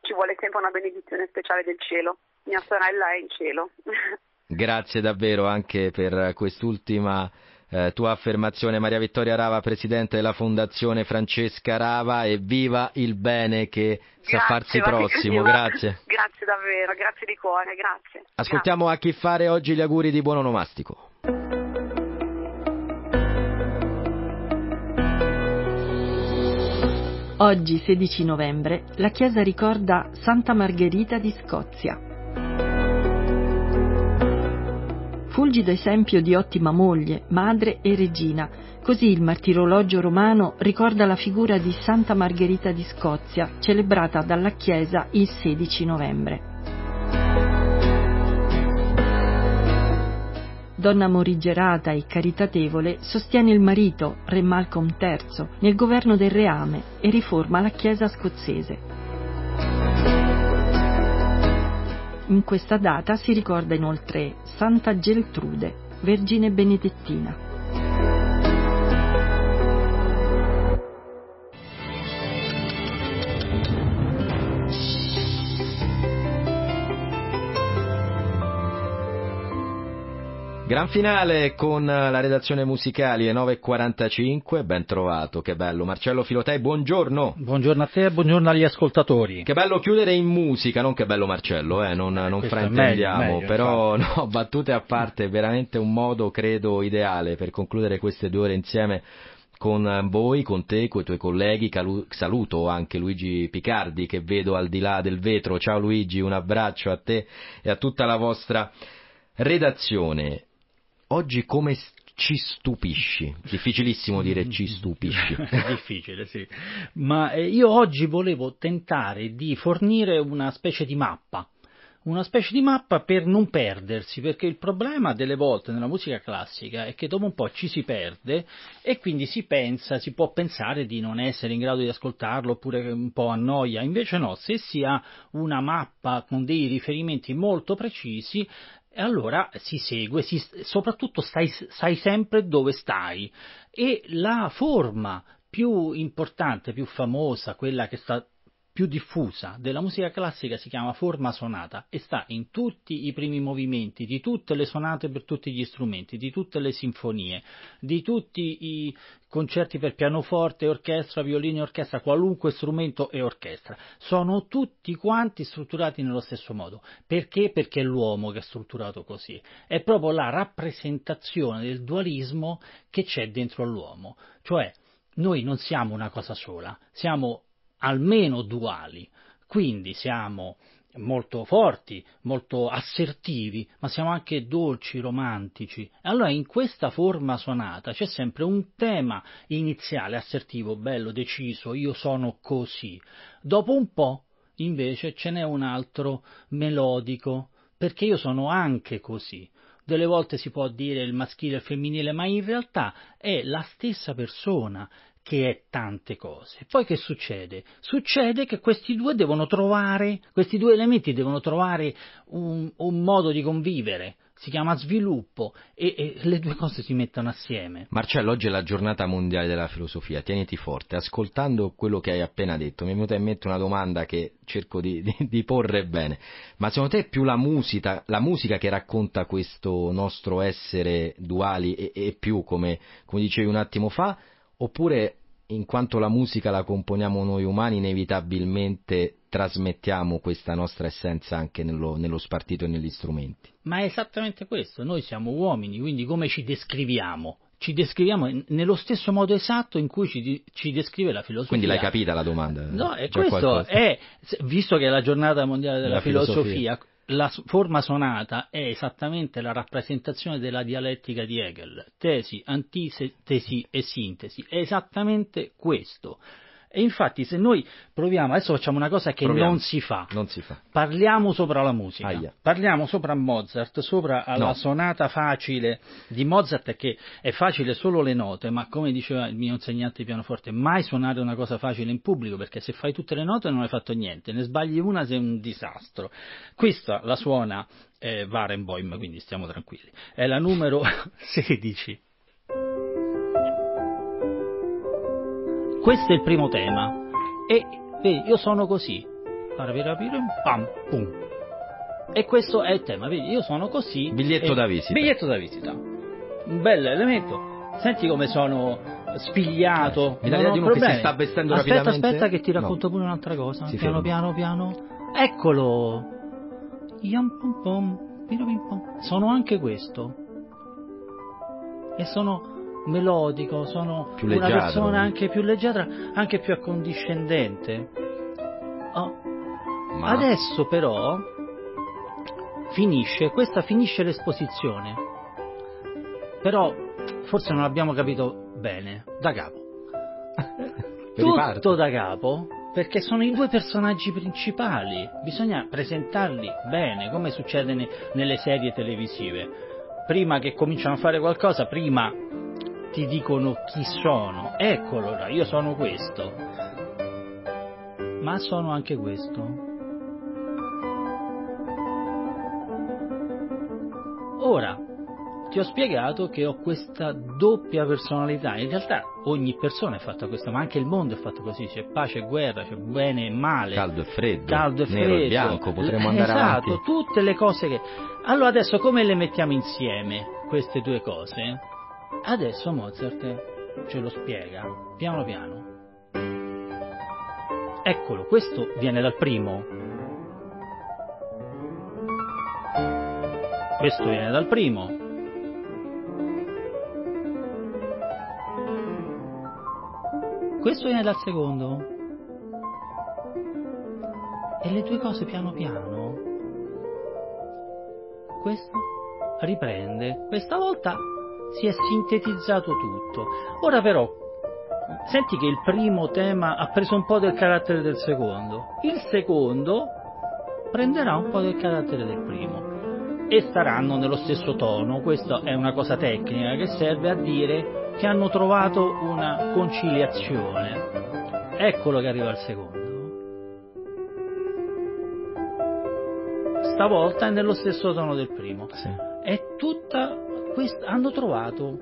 ci vuole sempre una benedizione speciale del cielo. Mia sorella è in cielo. Grazie davvero anche per quest'ultima eh, tua affermazione Maria Vittoria Rava, Presidente della Fondazione Francesca Rava e viva il bene che grazie, sa farsi prossimo, grazie. Grazie davvero, grazie di cuore, grazie. Ascoltiamo grazie. a chi fare oggi gli auguri di buon onomastico. Oggi, 16 novembre, la Chiesa ricorda Santa Margherita di Scozia. Fulgido esempio di ottima moglie, madre e regina, così il martirologio romano ricorda la figura di Santa Margherita di Scozia, celebrata dalla Chiesa il 16 novembre. Donna morigerata e caritatevole, sostiene il marito, re Malcolm III, nel governo del reame e riforma la Chiesa scozzese. In questa data si ricorda inoltre Santa Geltrude, Vergine Benedettina. Gran finale con la redazione musicali alle 9.45, ben trovato, che bello. Marcello Filotei, buongiorno. Buongiorno a te e buongiorno agli ascoltatori. Che bello chiudere in musica, non che bello Marcello, eh, non, non fraintendiamo, meglio, meglio, però no, battute a parte, veramente un modo, credo, ideale per concludere queste due ore insieme con voi, con te, con i tuoi colleghi. Saluto anche Luigi Picardi che vedo al di là del vetro. Ciao Luigi, un abbraccio a te e a tutta la vostra redazione. Oggi come ci stupisci? Difficilissimo dire ci stupisci. È difficile, sì. Ma eh, io oggi volevo tentare di fornire una specie di mappa. Una specie di mappa per non perdersi, perché il problema delle volte nella musica classica è che dopo un po' ci si perde e quindi si pensa, si può pensare di non essere in grado di ascoltarlo oppure un po' annoia. Invece no, se si ha una mappa con dei riferimenti molto precisi, e allora si segue, si, soprattutto stai, sai sempre dove stai. E la forma più importante, più famosa, quella che sta più diffusa della musica classica si chiama forma sonata e sta in tutti i primi movimenti di tutte le sonate per tutti gli strumenti, di tutte le sinfonie, di tutti i concerti per pianoforte, orchestra, violino e orchestra, qualunque strumento e orchestra. Sono tutti quanti strutturati nello stesso modo. Perché? Perché è l'uomo che è strutturato così. È proprio la rappresentazione del dualismo che c'è dentro l'uomo. Cioè, noi non siamo una cosa sola, siamo almeno duali, quindi siamo molto forti, molto assertivi, ma siamo anche dolci, romantici. Allora in questa forma sonata c'è sempre un tema iniziale, assertivo, bello, deciso, io sono così. Dopo un po' invece ce n'è un altro melodico, perché io sono anche così. Delle volte si può dire il maschile e il femminile, ma in realtà è la stessa persona che è tante cose. Poi che succede? Succede che questi due devono trovare, questi due elementi devono trovare un, un modo di convivere. Si chiama sviluppo e, e, le due cose si mettono assieme. Marcello, oggi è la giornata mondiale della filosofia, tieniti forte. Ascoltando quello che hai appena detto, mi è venuta in mente una domanda che cerco di, di, di porre bene. Ma secondo te è più la musica, la musica che racconta questo nostro essere duali e, e più, come, come dicevi un attimo fa, oppure in quanto la musica la componiamo noi umani, inevitabilmente trasmettiamo questa nostra essenza anche nello, nello, spartito e negli strumenti. Ma è esattamente questo, noi siamo uomini, quindi come ci descriviamo? Ci descriviamo nello stesso modo esatto in cui ci, ci descrive la filosofia. Quindi l'hai capita la domanda? No, e questo è, visto che è la giornata mondiale della la filosofia, filosofia la forma sonata è esattamente la rappresentazione della dialettica di Hegel, tesi, antitesi e sintesi, è esattamente questo. E infatti se noi proviamo, adesso facciamo una cosa che non si fa, non si fa. parliamo sopra la musica, Aia. parliamo sopra Mozart, sopra la no. sonata facile di Mozart che è facile solo le note, ma come diceva il mio insegnante di pianoforte, mai suonare una cosa facile in pubblico perché se fai tutte le note non hai fatto niente, ne sbagli una sei un disastro. Questa la suona eh, Barenboim, quindi stiamo tranquilli, è la numero 16. Questo è il primo tema. E vedi, io sono così. Pam, pum. E questo è il tema, vedi, io sono così. Biglietto e... da visita. Biglietto da visita. Un bel elemento. Senti come sono spigliato. Mi dà l'idea di uno problemi. che si sta vestendo aspetta, rapidamente. Aspetta, che ti racconto no. pure un'altra cosa. Si piano, ferma. piano, piano. Eccolo. Yam pom pom. Sono anche questo. E sono melodico, sono Più una leggiadro. persona anche più leggera, anche più accondiscendente. Oh. Ma- Adesso però finisce, questa finisce l'esposizione. Però forse non abbiamo capito bene, da capo. Tutto da capo, perché sono i due personaggi principali, bisogna presentarli bene, come succede ne- nelle serie televisive. Prima che cominciano a fare qualcosa, prima ti dicono chi sono. Eccolo ora, io sono questo. Ma sono anche questo. Ora, ti ho spiegato che ho questa doppia personalità. In realtà ogni persona è fatta questa, ma anche il mondo è fatto così. C'è pace e guerra, c'è bene e male. Caldo e freddo, Caldo e nero freddo. e bianco, potremmo andare esatto, avanti. tutte le cose che... Allora adesso come le mettiamo insieme, queste due cose? Adesso Mozart ce lo spiega, piano piano. Eccolo, questo viene dal primo. Questo viene dal primo. Questo viene dal secondo. E le due cose piano piano. Questo riprende. Questa volta si è sintetizzato tutto. Ora però, senti che il primo tema ha preso un po' del carattere del secondo. Il secondo prenderà un po' del carattere del primo e staranno nello stesso tono. Questa è una cosa tecnica che serve a dire che hanno trovato una conciliazione. Eccolo che arriva il secondo. Stavolta è nello stesso tono del primo. È tutta questa hanno trovato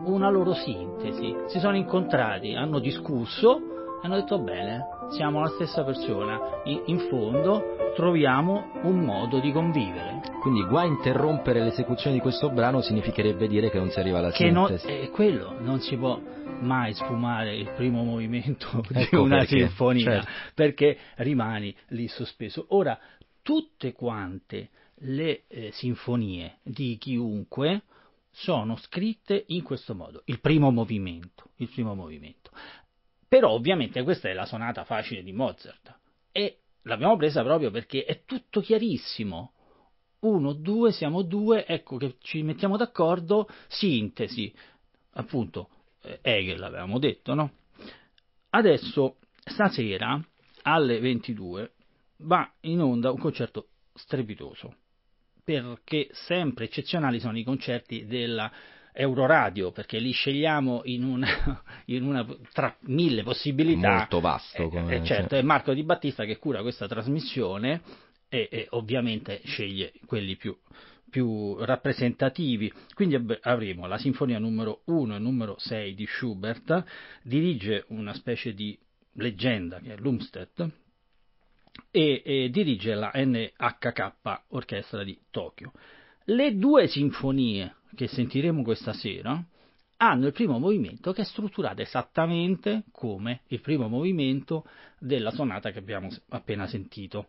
una loro sintesi. Si sono incontrati, hanno discusso, hanno detto bene, siamo la stessa persona. In, in fondo troviamo un modo di convivere. Quindi guai interrompere l'esecuzione di questo brano significherebbe dire che non si arriva alla Che sintesi. è quello, non si può mai sfumare il primo movimento di Ecco una perché, sinfonia certo. perché rimani lì sospeso. Ora, tutte quante le eh, sinfonie di chiunque sono scritte in questo modo, il primo movimento, il primo movimento. Però ovviamente questa è la sonata facile di Mozart e l'abbiamo presa proprio perché è tutto chiarissimo. Uno, due, siamo due, ecco che ci mettiamo d'accordo, sintesi, appunto, eh, Hegel avevamo detto, no? Adesso, stasera, alle 22, va in onda un concerto strepitoso, perché sempre eccezionali sono i concerti della Euroradio, perché li scegliamo in una, in una tra mille possibilità. Molto vasto. Eh, come- eh, certo, è Marco Di Battista che cura questa trasmissione e, e ovviamente sceglie quelli più, più rappresentativi. Quindi avremo la sinfonia numero 1 e numero 6 di Schubert, dirige una specie di leggenda che è l'Umstedt e, e dirige la NHK Orchestra di Tokyo. Le due sinfonie che sentiremo questa sera hanno il primo movimento che è strutturato esattamente come il primo movimento della sonata che abbiamo appena sentito.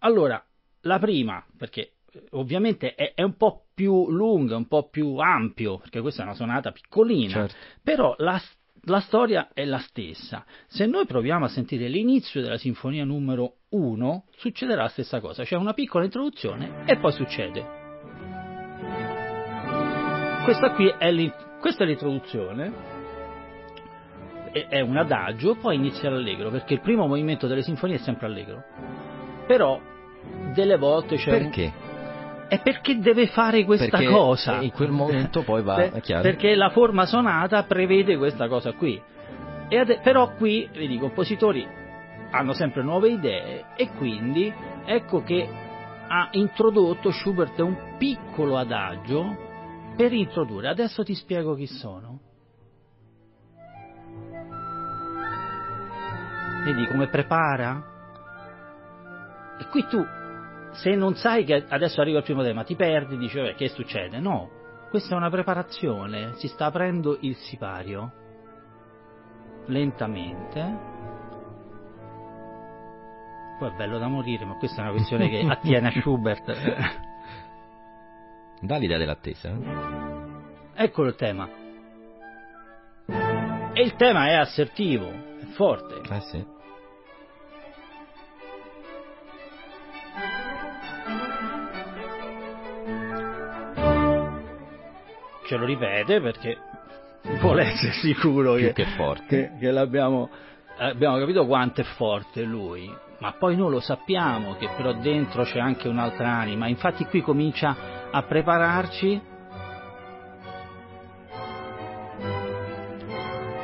Allora, la prima, perché eh, ovviamente è, è un po' più lunga, un po' più ampio, perché questa è una sonata piccolina, Certo. però la, la storia è la stessa. Se noi proviamo a sentire l'inizio della sinfonia numero 1, succederà la stessa cosa, c'è una piccola introduzione e poi succede. Questa qui è, questa è l'introduzione, è- un adagio, poi inizia l'allegro, perché il primo movimento delle sinfonie è sempre allegro. Però delle volte c'è un- Perché? È perché deve fare questa Perché cosa. in quel momento poi va, Per- chiaro. Perché la forma sonata prevede questa cosa qui. E ade- però qui, vedi, i compositori hanno sempre nuove idee e quindi ecco che ha introdotto Schubert un piccolo adagio per introdurre. Adesso ti spiego chi sono. Vedi come prepara? E qui tu, se non sai che adesso arriva il primo tema, ti perdi, dici, "Vabbè, che succede? No, questa è una preparazione, si sta aprendo il sipario, lentamente. Poi è bello da morire, ma questa è una questione che attiene a Schubert. Dà l'idea dell'attesa. eh? Eccolo il tema. E il tema è assertivo, è forte. Eh sì. Ce lo ripete perché vuole essere sicuro che, che forte. che- che l'abbiamo abbiamo capito quanto è forte lui, ma poi noi lo sappiamo che però dentro c'è anche un'altra anima, infatti qui comincia a prepararci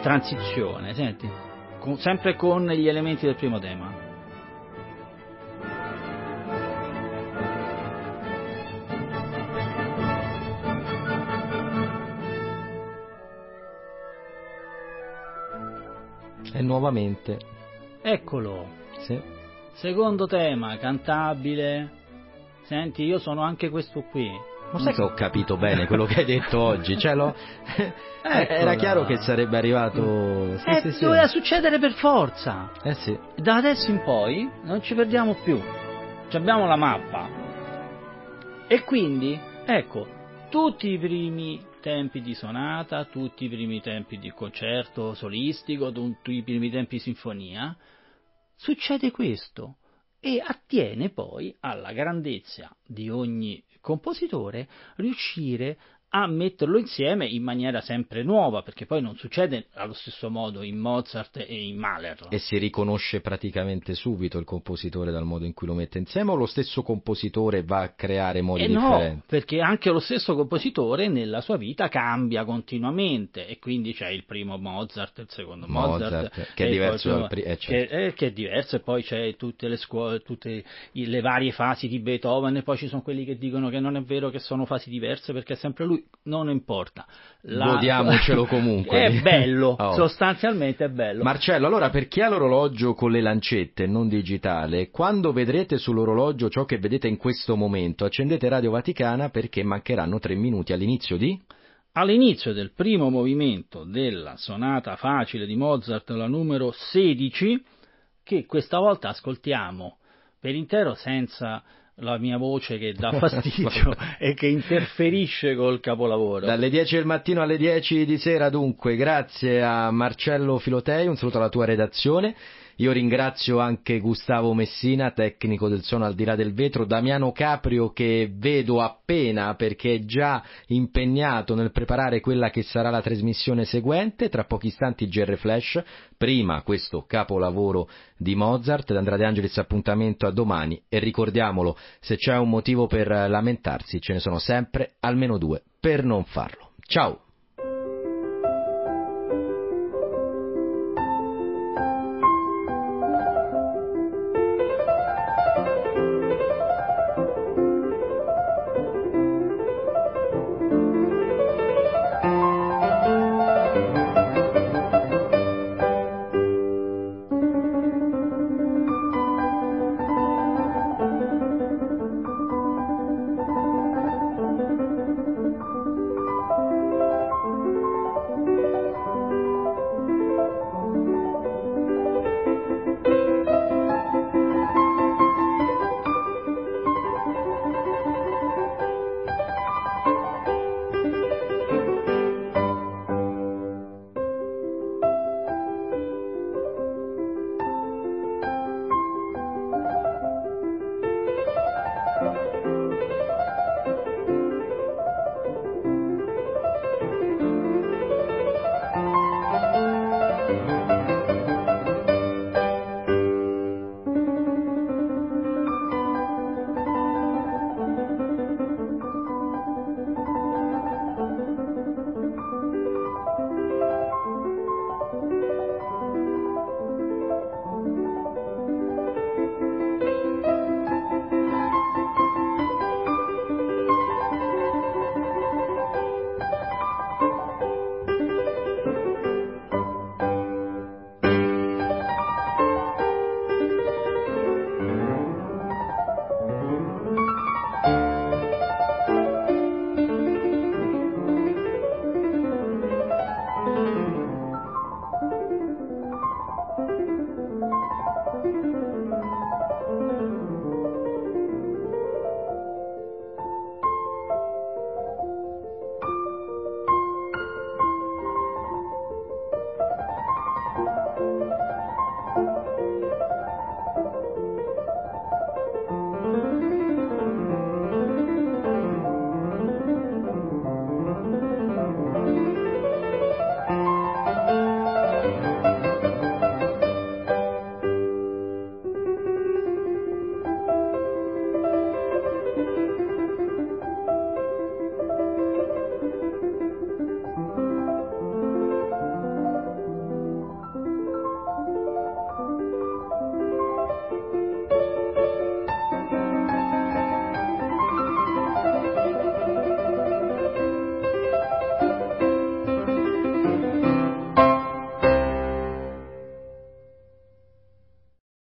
transizione, senti, con- sempre con gli elementi del primo tema. E nuovamente. Eccolo, Sì. Secondo tema, cantabile. Senti, io sono anche questo qui. Ma sai che ho capito bene quello che hai detto oggi? Cioè, lo- Era Eccola. chiaro che sarebbe arrivato. Sì, eh, sì, sì. doveva succedere per forza. Eh sì. Da adesso in poi non ci perdiamo più. Ci abbiamo la mappa. E quindi, ecco, tutti i primi tempi di sonata, tutti i primi tempi di concerto solistico, tutti i primi tempi di sinfonia, succede questo e attiene poi alla grandezza di ogni compositore riuscire a metterlo insieme in maniera sempre nuova, perché poi non succede allo stesso modo in Mozart e in Mahler. E si riconosce praticamente subito il compositore dal modo in cui lo mette insieme o lo stesso compositore va a creare modi E no, differenti? perché anche lo stesso compositore nella sua vita cambia continuamente e quindi c'è il primo Mozart, il secondo Mozart, Mozart, che è diverso poi- dal pri- eh, certo. che, eh, che è diverso e poi c'è tutte le scuole, tutte le varie fasi di Beethoven e poi ci sono quelli che dicono che non è vero che sono fasi diverse perché è sempre lui, non importa. Godiamocelo comunque. È bello, Oh. sostanzialmente è bello. Marcello, allora per chi ha l'orologio con le lancette, non digitale, quando vedrete sull'orologio ciò che vedete in questo momento, accendete Radio Vaticana perché mancheranno tre minuti all'inizio di... All'inizio del primo movimento della sonata facile di Mozart, la numero 16, che questa volta ascoltiamo per intero senza la mia voce che dà fastidio e che interferisce col capolavoro. Dalle 10 del mattino alle 10 di sera dunque, grazie a Marcello Filotei, un saluto alla tua redazione. Io ringrazio anche Gustavo Messina, tecnico del suono al di là del vetro, Damiano Caprio che vedo appena perché è già impegnato nel preparare quella che sarà la trasmissione seguente, tra pochi istanti GR Flash, prima questo capolavoro di Mozart, da Andrea De Angelis appuntamento a domani e ricordiamolo, se c'è un motivo per lamentarsi ce ne sono sempre almeno due per non farlo. Ciao!